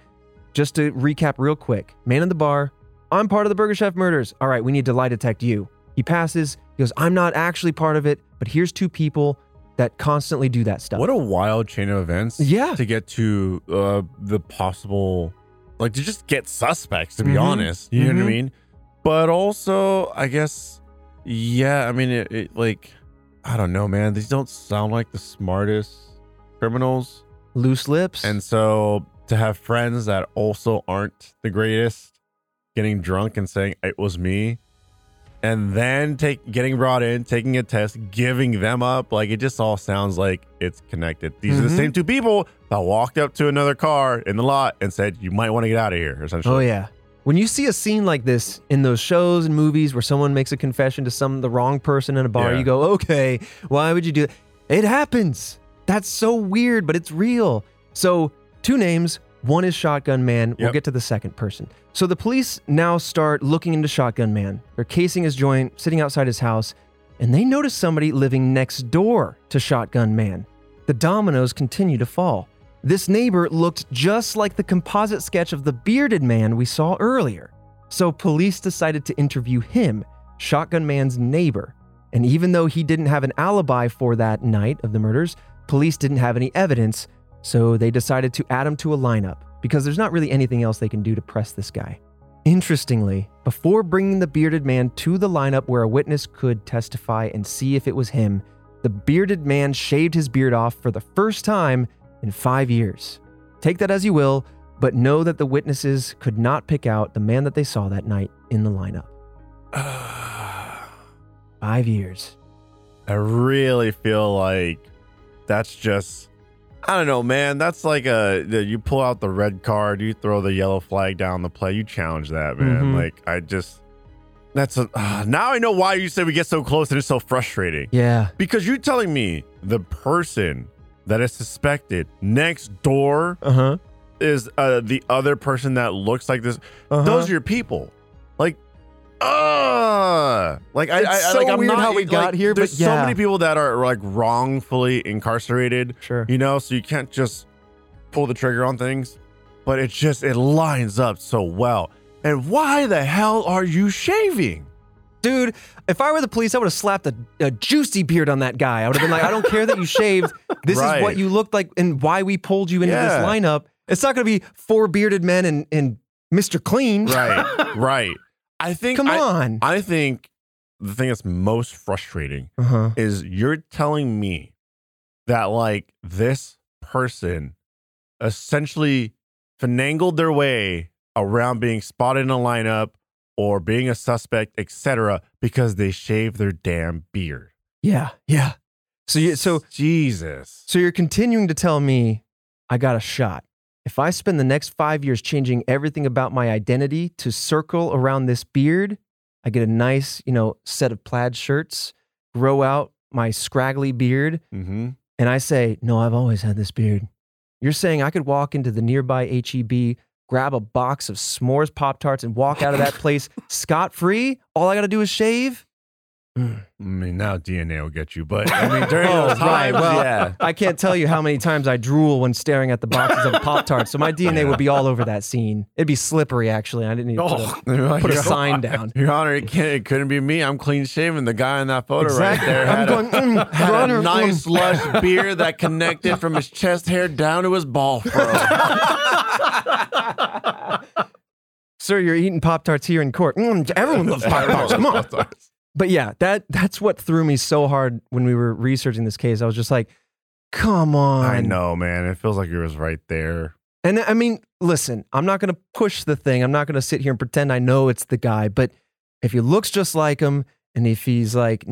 just to recap real quick man in the bar, I'm part of the Burger Chef murders. All right, we need to lie detect you. He passes. He goes, I'm not actually part of it, but here's two people that constantly do that stuff. What a wild chain of events. Yeah. To get to uh, the possible, like to just get suspects, to be Mhm. honest. You know what. I mean? But also, I guess, yeah, I mean, it, it, like, I don't know, man. These don't sound like the smartest criminals. Loose lips. And so to have friends that also aren't the greatest getting drunk and saying it was me and then take getting brought in, taking a test, giving them up, like it just all sounds like it's connected. These are the Mhm. same two people that walked up to another car in the lot and said, "You might want to get out of here." Essentially. Oh yeah. When you see a scene like this in those shows and movies where someone makes a confession to some the wrong person in a bar, Yeah. you go, "Okay, why would you do that?" It happens. That's so weird, but it's real. So, two names, one is Shotgun Man. We'll Yep. get to the second person. So the police now start looking into Shotgun Man. They're casing his joint, sitting outside his house, and they notice somebody living next door to Shotgun Man. The dominoes continue to fall. This neighbor looked just like the composite sketch of the bearded man we saw earlier. So police decided to interview him, Shotgun Man's neighbor. And even though he didn't have an alibi for that night of the murders, police didn't have any evidence, so they decided to add him to a lineup because there's not really anything else they can do to press this guy. Interestingly, before bringing the bearded man to the lineup where a witness could testify and see if it was him, the bearded man shaved his beard off for the first time in five years. Take that as you will, but know that the witnesses could not pick out the man that they saw that night in the lineup. [sighs] Five years. I really feel like that's just I don't know, man. That's like a you pull out the red card, you throw the yellow flag down the play, you challenge that, man. Mhm. Like I just that's a ah, now I know why you say we get so close and it's so frustrating. Yeah. Because you're telling me the person that is suspected next door Uh huh. is uh, the other person that looks like this. Uh-huh. Those are your people. Like, uh like I, I, I so like I'm weird not how we like, got here, There's but so many people that are like wrongfully incarcerated. Sure. You know, so you can't just pull the trigger on things. But it just it lines up so well. And why the hell are you shaving? Dude, if I were the police, I would have slapped a, a juicy beard on that guy. I would have been like, I don't care that you shaved. [laughs] This Right. is what you looked like and why we pulled you into Yeah. this lineup. It's not going to be four bearded men and, and Mr. Clean. Right, [laughs] right. I think Come I- on. I think the thing that's most frustrating Uh huh. is you're telling me that like this person essentially finangled their way around being spotted in a lineup or being a suspect, etc., because they shave their damn beard. Yeah, yeah. So you so Jesus. so you're continuing to tell me I got a shot. If I spend the next five years changing everything about my identity to circle around this beard, I get a nice, you know, set of plaid shirts, grow out my scraggly beard, Mm-hmm. and I say, No, I've always had this beard. You're saying I could walk into the nearby HEB, grab a box of s'mores Pop Tarts, and walk out of that [laughs] place scot free? All I got to do is shave? Mm. I mean, now DNA will get you, but I mean, during [laughs] Oh, those right. times, Well, yeah. I can't tell you how many times I drool when staring at the boxes of Pop Tarts. So my [laughs] DNA would be all over that scene. It'd be slippery, actually. I didn't need to put a, [laughs] put a "Your- sign down. Your Honor, it, it couldn't be me. I'm clean shaven. The guy in that photo Exactly. right there I'm had, going, a, "Mm, had Your a nice mm." lush beard that connected from his chest hair down to his ball furrow. Sir, you're eating Pop Tarts here in court. Mm, everyone loves Pop Tarts. Come on. But yeah, that that's what threw me so hard when we were researching this case. I was just like, come on. I know, man. It feels like it was right there. And I mean, listen, I'm not going to push the thing. I'm not going to sit here and pretend I know it's the guy. But if he looks just like him, and if he's like,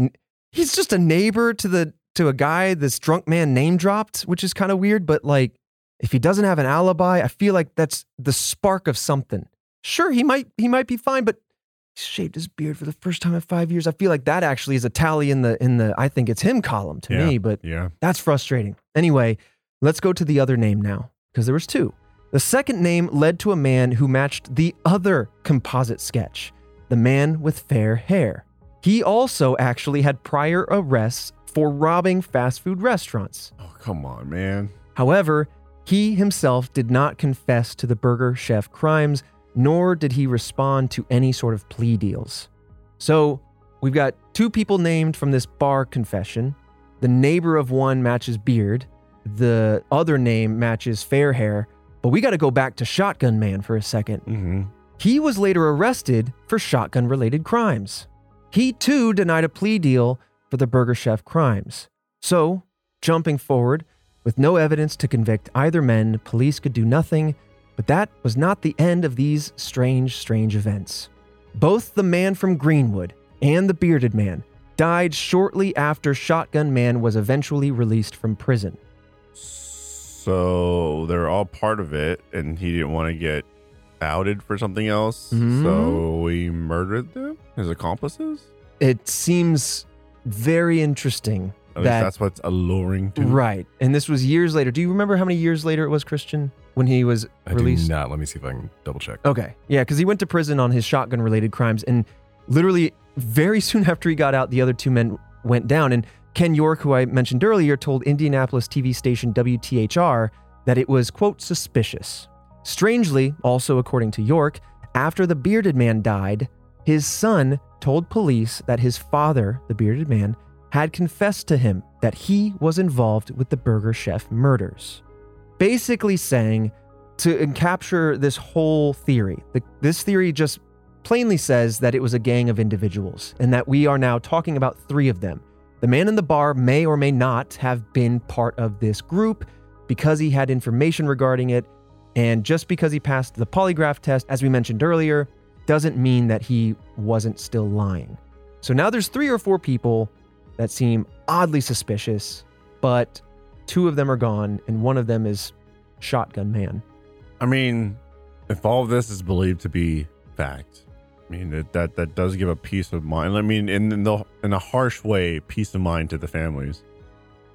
he's just a neighbor to the to a guy this drunk man name dropped, which is kind of weird. But like, if he doesn't have an alibi, I feel like that's the spark of something. Sure, he might he might be fine, but he shaved his beard for the first time in five years. I feel like that actually is a tally in the in the I think it's him column to Yeah. me. But Yeah. that's frustrating. Anyway, let's go to the other name now, because there was two. The second name led to a man who matched the other composite sketch, the man with fair hair. He also actually had prior arrests for robbing fast food restaurants. Oh, come on, man. However, he himself did not confess to the burger chef crimes, nor did he respond to any sort of plea deals. So, we've got two people named from this bar confession. The neighbor of one matches beard, the other name matches fair hair, but we got to go back to Shotgun Man for a second. Mm-hmm. He was later arrested for shotgun related crimes. He too denied a plea deal for the Burger Chef crimes. So, jumping forward, with no evidence to convict either men, police could do nothing, but that was not the end of these strange, strange events. Both the man from Greenwood and the bearded man died shortly after Shotgun Man was eventually released from prison. So they're all part of it, and he didn't want to get outed for something else. Mhm. So we murdered them, his accomplices. It seems very interesting that that's what's alluring to. Right. And this was years later. Do you remember how many years later it was, Christian, when he was I released? do not. Let me see if I can double check. Okay. Yeah, because he went to prison on his shotgun related crimes. And literally, very [laughs] soon after he got out, the other two men went down. And Ken York, who I mentioned earlier, told Indianapolis TV station WTHR that it was, quote, suspicious. Strangely, also according to York, after the bearded man died, his son told police that his father, the bearded man, had confessed to him that he was involved with the Burger Chef murders. Basically saying, to capture this whole theory, the, this theory just plainly says that it was a gang of individuals and that we are now talking about three of them. The man in the bar may or may not have been part of this group because he had information regarding it. And just because he passed the polygraph test, as we mentioned earlier, doesn't mean that he wasn't still lying. So now there's three or four people that seem oddly suspicious, but two of them are gone, and one of them is Shotgun Man. I mean, if all of this is believed to be fact, I mean it, that that does give a peace of mind. I mean, in, in the in a harsh way, peace of mind to the families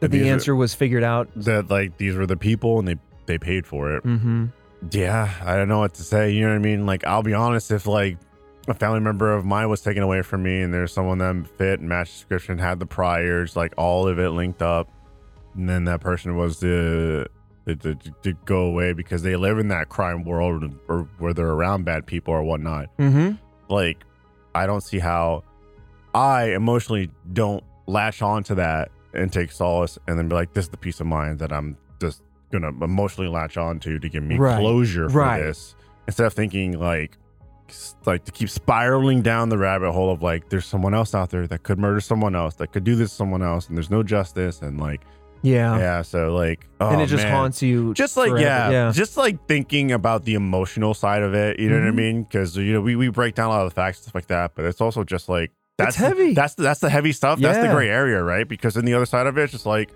That the are- answer was figured out. that like these were the people and they they paid for it. Mm-hmm. Yeah, I don't know what to say. You know what I mean? Like, I'll be honest. If like a family member of mine was taken away from me, and there's someone that fit and matched description, had the priors, like all of it linked up, and then that person was to to, to, go away because they live in that crime world or where they're around bad people or whatnot. Mm-hmm. Like, I don't see how I emotionally don't latch on to that and take solace and then be like, this is the peace of mind that I'm just gonna emotionally latch on to to give me Right. closure for Right. this. Instead of thinking like like to keep spiraling down the rabbit hole of like there's someone else out there that could murder someone else, that could do this to someone else, and there's no justice and like Yeah. Yeah, so like, oh, and it just man. haunts you. Just like yeah, yeah. just like thinking about the emotional side of it. You know what I Mhm. mean? Because you know we, we break down a lot of the facts stuff like that, but it's also just like that's It's heavy. That's the, that's the heavy stuff. That's the gray area, right? Because then the other side of it, it's just like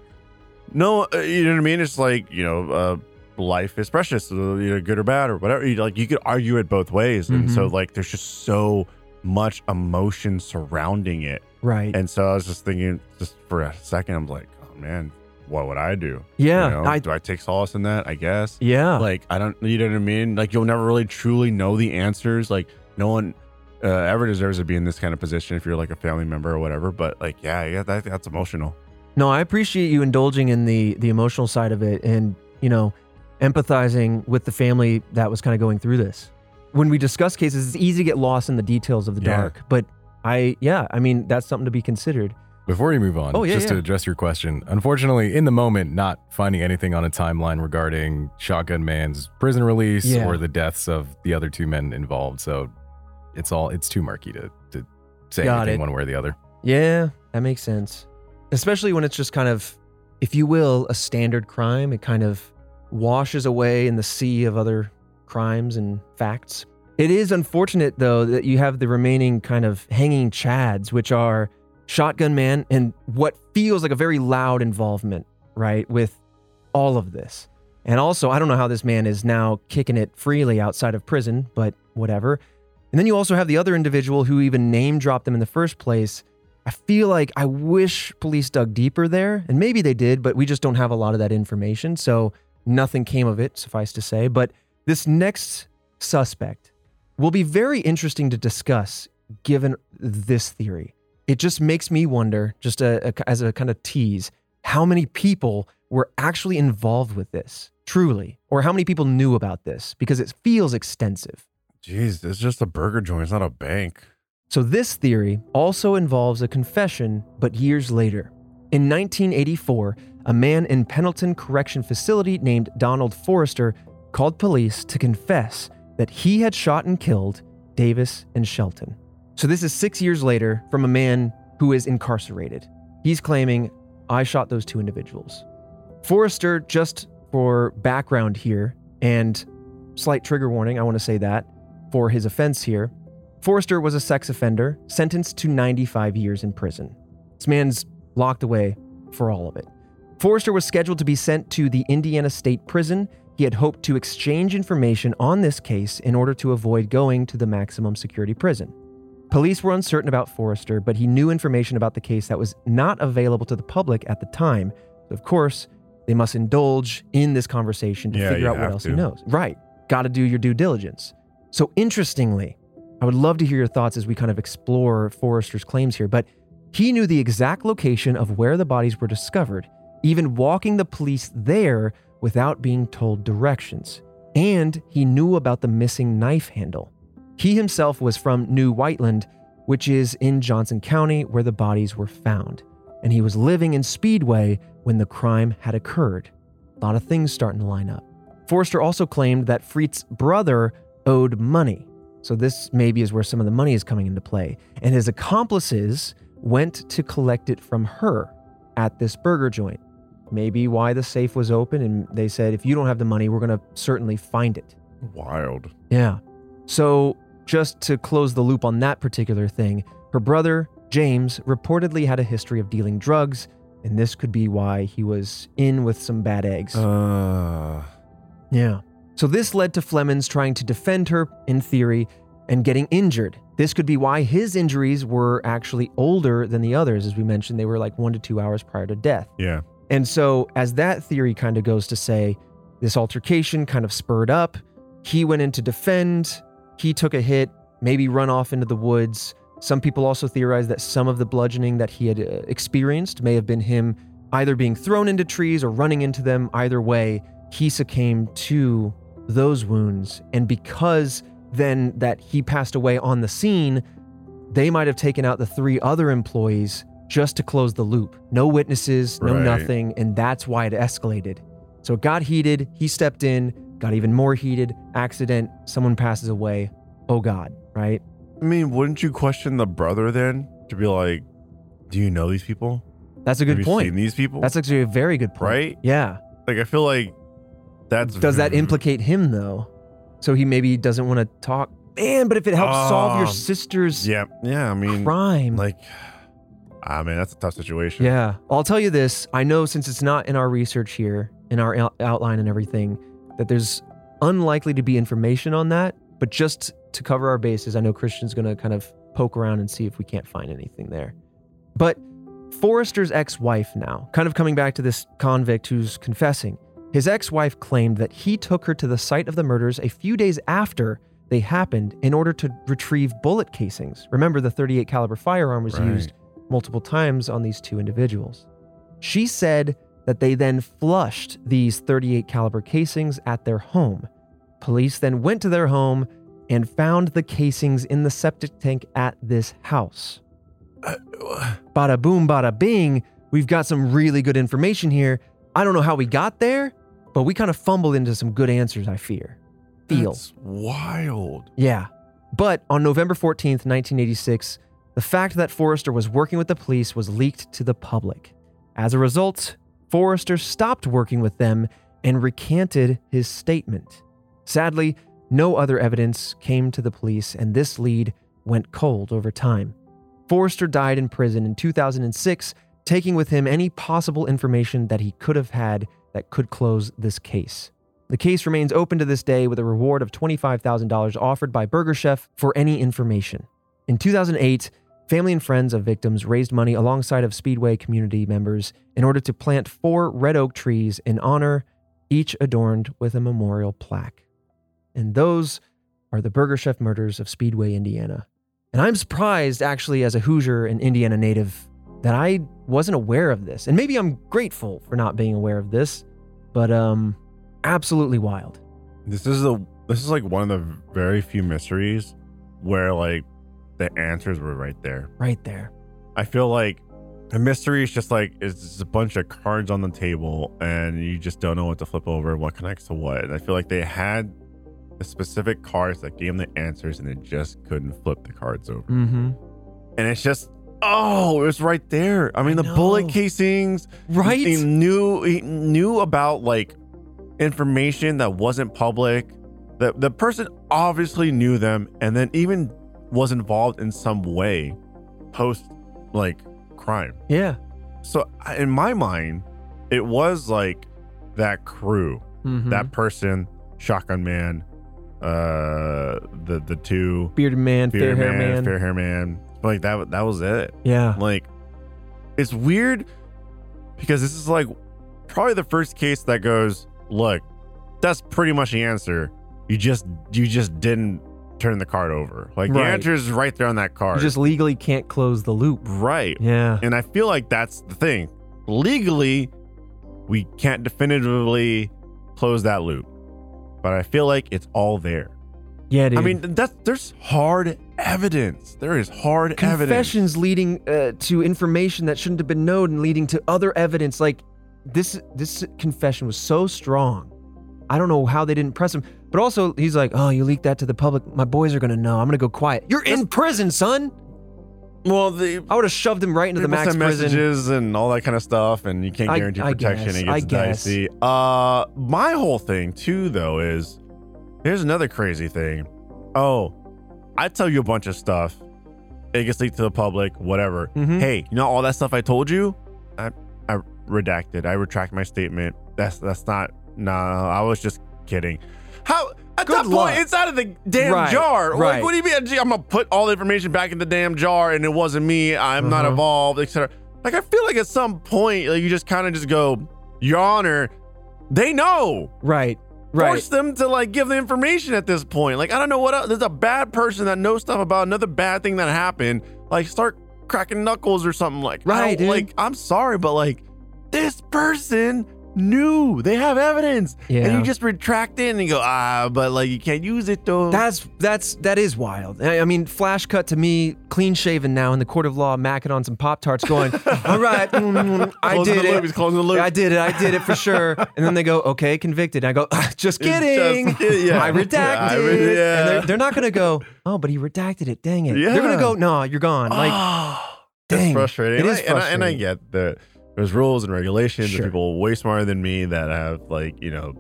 no, uh, you know what I mean? It's like you know, uh, life is precious, uh, you know, good or bad or whatever. You, like you could argue it both ways, and so Mhm. like there's just so much emotion surrounding it. right. And so I was just thinking, just for a second, I'm like, oh man, what would I do? yeah. You know, I, do I take solace in that? I guess. yeah. Like I don't, you know what I mean? Like you'll never really truly know the answers. Like no one uh, ever deserves to be in this kind of position if you're like a family member or whatever. But like, yeah, yeah, that, that's emotional. No, I appreciate you indulging in the the emotional side of it and, you know, empathizing with the family that was kind of going through this. When we discuss cases, it's easy to get lost in the details of the Yeah. dark, but I yeah, I mean, that's something to be considered. Before you move on, Oh, yeah, just yeah. to address your question, unfortunately, in the moment, not finding anything on a timeline regarding Shotgun Man's prison release Yeah. or the deaths of the other two men involved. So it's all it's too murky to to say Got anything it. one way or the other. Yeah, that makes sense. Especially when it's just kind of if you will, a standard crime, it kind of washes away in the sea of other crimes and facts. It is unfortunate, though, that you have the remaining kind of hanging chads, which are Shotgun Man and what feels like a very loud involvement, right, with all of this. And also, I don't know how this man is now kicking it freely outside of prison, but whatever. And then you also have the other individual who even name dropped them in the first place. I feel like I wish police dug deeper there, and maybe they did, but we just don't have a lot of that information. So nothing came of it, suffice to say. But this next suspect will be very interesting to discuss given this theory. It just makes me wonder, just a, a- as a kind of tease, how many people were actually involved with this, truly, or how many people knew about this, because it feels extensive. Jeez, it's just a burger joint. It's not a bank. So, this theory also involves a confession, but years later. In 1984, a man in Pendleton Correction Facility named Donald Forrester called police to confess that he had shot and killed Davis and Shelton. So, this is six years later from a man who is incarcerated. He's claiming, I shot those two individuals. Forrester, just for background here, and slight trigger warning, I want to say that for his offense here. Forrester was a sex offender sentenced to 95 years in prison. This man's locked away for all of it. Forrester was scheduled to be sent to the Indiana State Prison. He had hoped to exchange information on this case in order to avoid going to the maximum security prison. Police were uncertain about Forrester, but he knew information about the case that was not available to the public at the time. Of course, they must indulge in this conversation to Yeah, figure out what else to. he knows. Right. Got to do your due diligence. So, interestingly, I would love to hear your thoughts as we kind of explore Forrester's claims here, but he knew the exact location of where the bodies were discovered, even walking the police there without being told directions. And he knew about the missing knife handle. He himself was from New Whiteland, which is in Johnson County where the bodies were found. And he was living in Speedway when the crime had occurred. A lot of things starting to line up. Forrester also claimed that Friedt's brother owed money. So this maybe is where some of the money is coming into play. And his accomplices went to collect it from her at this burger joint. Maybe why the safe was open and they said, if you don't have the money, we're going to certainly find it. Wild. Yeah. So, just to close the loop on that particular thing, her brother, James, reportedly had a history of dealing drugs, and this could be why he was in with some bad eggs. Uh, Yeah. So this led to Flemons trying to defend her, in theory, and getting injured. This could be why his injuries were actually older than the others. As we mentioned, they were like one to two hours prior to death. yeah. And so, as that theory kind of goes to say, this altercation kind of spurred up. He went in to defend. He took a hit, maybe run off into the woods. Some people also theorize that some of the bludgeoning that he had uh, experienced may have been him either being thrown into trees or running into them. Either way, he succumbed to those wounds. And because then that he passed away on the scene, they might have taken out the three other employees just to close the loop. No witnesses, no Right. nothing. And that's why it escalated. So it got heated. He stepped in, got even more heated. Accident, someone passes away. Oh God, right? I mean, wouldn't you question the brother then to be like, do you know these people? That's a Have good you point. seen these people? That's actually a very good point. right. Yeah. Like I feel like that's Does that implicate him though? So he maybe doesn't want to talk. Man, but if it helps solve your Um, sister's Yeah, yeah. I mean, crime. like, ah, man, that's a tough situation. yeah. I'll tell you this. I know since it's not in our research here, in our out- outline and everything, that there's unlikely to be information on that. But just to cover our bases, I know Christian's going to kind of poke around and see if we can't find anything there. But Forrester's ex wife now, kind of coming back to this convict who's confessing, his ex wife claimed that he took her to the site of the murders a few days after they happened in order to retrieve bullet casings. Remember, the 38 caliber firearm was Right. used multiple times on these two individuals. She said that they then flushed these 38 caliber casings at their home. Police then went to their home and found the casings in the septic tank at this house. Uh, Bada boom, bada bing. We've got some really good information here. I don't know how we got there, but we kind of fumbled into some good answers, I fear. Feel. That's wild. Yeah. But on November 14th, 1986, the fact that Forrester was working with the police was leaked to the public. As a result, Forrester stopped working with them and recanted his statement. Sadly, no other evidence came to the police, and this lead went cold over time. Forrester died in prison in 2006, taking with him any possible information that he could have had that could close this case. The case remains open to this day with a reward of $25,000 offered by Burger Chef for any information. In 2008, family and friends of victims raised money alongside of Speedway community members in order to plant four red oak trees in honor, each adorned with a memorial plaque. And those are the Burger Chef murders of Speedway, Indiana. And I'm surprised, actually, as a Hoosier and Indiana native, that I wasn't aware of this. And maybe I'm grateful for not being aware of this, but um, absolutely wild. This is a this is like one of the very few mysteries where like the answers were right there. Right there. I feel like a mystery is just like it's just a bunch of cards on the table and you just don't know what to flip over, what connects to what. And I feel like they had the specific cards that gave them the answers and they just couldn't flip the cards over. Mm-hmm. And it's just oh, it was right there. I mean, I the bullet casings, Right? He knew he knew about like information that wasn't public. The the person obviously knew them and then even was involved in some way post like crime. Yeah. So in my mind, it was like that crew, Mhm. that person, Shotgun Man, uh the the two bearded man, fair Bearded hair man. fair hair man. Like that that was it. Yeah. Like, it's weird because this is like probably the first case that goes, look, that's pretty much the answer. You just you just didn't turn the card over. Like the Right. answer is right there on that card. You just legally can't close the loop. right. Yeah. And I feel like that's the thing. Legally, we can't definitively close that loop. But I feel like it's all there. Yeah, dude. I mean, that's there's hard evidence. There is hard evidence. confessions leading uh, to information that shouldn't have been known and leading to other evidence like this this confession was so strong i don't know how they didn't press him but also he's like oh you leaked that to the public my boys are gonna know i'm gonna go quiet you're in prison son Well, the i would have shoved him right into the People max send prison messages and all that kind of stuff, and you can't I- guarantee I protection. guess, it I gets guess. dicey. Uh, my whole thing too, though, is here's another crazy thing. Oh, I tell you a bunch of stuff. It gets leaked to the public, whatever. Mhm. Hey, you know all that stuff I told you? I, I redacted. I retract my statement. That's that's not. No, I was just kidding. How? At Good that luck. point, it's out of the damn Right, jar. right. Like, what do you mean? Gee, I'm gonna put all the information back in the damn jar, and it wasn't me. I'm not Uh-huh. involved, etc. Like, I feel like at some point, like you just kind of just go, Your Honor, they know. right right Force them to like give the information at this point. Like, I don't know what else. There's a bad person that knows stuff about another bad thing that happened. Like, start cracking knuckles or something. Like, I Right, don't- dude. Like, I'm sorry, but like, this person knew. They have evidence, and you just retract it and you go, ah, but like you can't use it though. That's that's that is wild. I, I mean, flash cut to me, clean shaven now in the court of law, macking on some pop tarts, going, "All right, mm, I did it. He's closing the loop. I did it. I did it for sure." And then they go, "Okay, convicted." And I go, "Ah, "Just kidding. Just [laughs] yeah. I redacted." I re- yeah. And they're, they're not gonna go, "Oh, but he redacted it. Dang it." Yeah. They're gonna go, "No, you're gone." Like, [gasps] dang, it's frustrating. It and is I, and I- and I get that there's rules and regulations. Sure. There's people way smarter than me that have like you know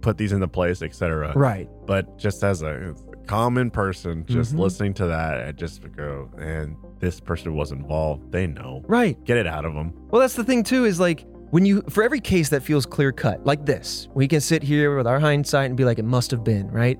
put these into place, etc. Right. But just as a common person, just Mhm. listening to that, I just go, and this person was involved. They know. Right. Get it out of them. Well, that's the thing too. Is like when you for every case that feels clear cut, like this, we can sit here with our hindsight and be like, it must have been right.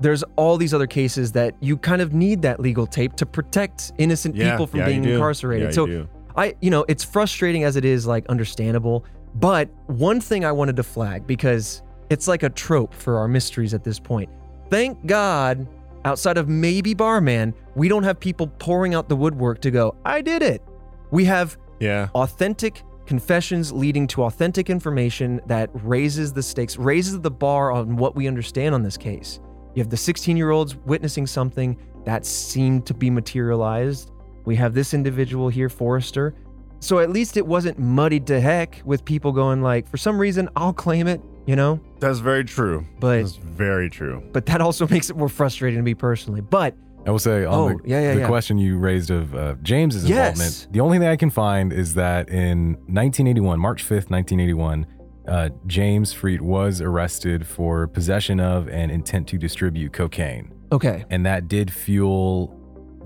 There's all these other cases that you kind of need that legal tape to protect innocent Yeah, people from yeah, being incarcerated. Yeah, so. I, you know, it's frustrating as it is, like understandable. But one thing I wanted to flag because it's like a trope for our mysteries at this point. Thank God, outside of maybe Barman, we don't have people pouring out the woodwork to go, I did it. We have yeah, authentic confessions leading to authentic information that raises the stakes, raises the bar on what we understand on this case. You have the 16 year olds witnessing something that seemed to be materialized. We have this individual here, Forrester. So at least it wasn't muddied to heck with people going like, for some reason, I'll claim it, you know? that's very true. But That's very true. but that also [laughs] makes it more frustrating to me personally. But I will say on Oh, the, yeah, yeah, the yeah. question you raised of uh, James's Yes. involvement, the only thing I can find is that in 1981, March 5th, 1981, uh, James Friedt was arrested for possession of and intent to distribute cocaine. okay. And that did fuel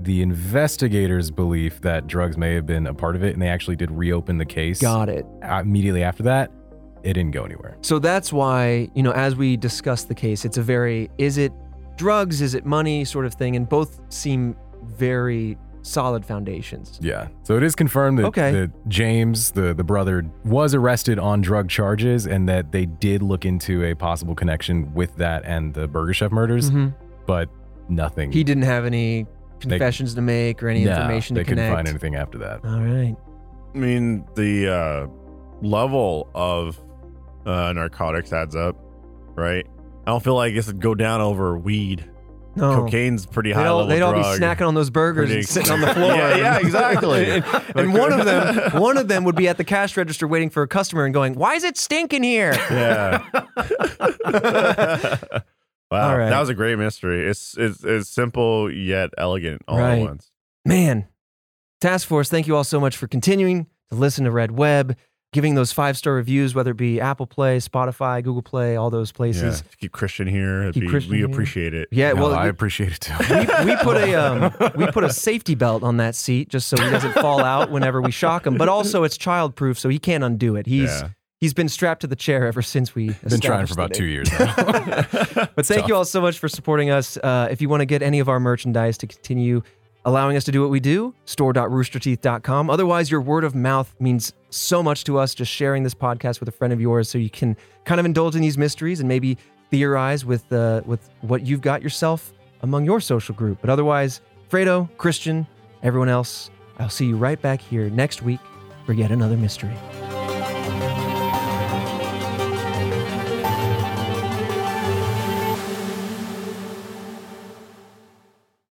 the investigators' belief that drugs may have been a part of it. And they actually did reopen the case. Got it. Uh, Immediately after that, it didn't go anywhere. So that's why, you know, as we discuss the case, it's a very is it drugs, is it money sort of thing, and both seem very solid foundations. Yeah. So it is confirmed that, Okay. that James, the, the brother, was arrested on drug charges and that they did look into a possible connection with that and the Burger Chef murders, Mhm. but nothing. He didn't have any confessions to make or any No, information they to couldn't connect. find anything after that. All right. I mean, the uh, level of uh, narcotics adds up, right? I don't feel like this would go down over weed. No. Cocaine's pretty They'd high all, level they'd all be drug. snacking on those burgers Pretty- and sitting on the floor. [laughs] Yeah, yeah, exactly. [laughs] and, and one of them, [laughs] one of them would be at the cash register waiting for a customer and going, "Why is it stinking here?" Yeah. Wow, All right. that was a great mystery. It's it's it's simple yet elegant all Right. at once. Man, Task Force, thank you all so much for continuing to listen to Red Web, giving those five star reviews, whether it be Apple Play, Spotify, Google Play, all those places. to keep Christian here. Keep be- Christian we here. appreciate it. Yeah, No, well, I we, appreciate it too. we, we put a um, [laughs] we put a safety belt on that seat just so he doesn't fall out whenever we shock him. But also, it's childproof, so he can't undo it. He's Yeah. He's been strapped to the chair ever since we Been trying for about two years now. [laughs] [laughs] But thank you all so much for supporting us. Uh, if you want to get any of our merchandise to continue allowing us to do what we do, store.roosterteeth.com. Otherwise, your word of mouth means so much to us. Just sharing this podcast with a friend of yours so you can kind of indulge in these mysteries and maybe theorize with uh, with what you've got yourself among your social group. But otherwise, Fredo, Christian, everyone else, I'll see you right back here next week for yet another mystery.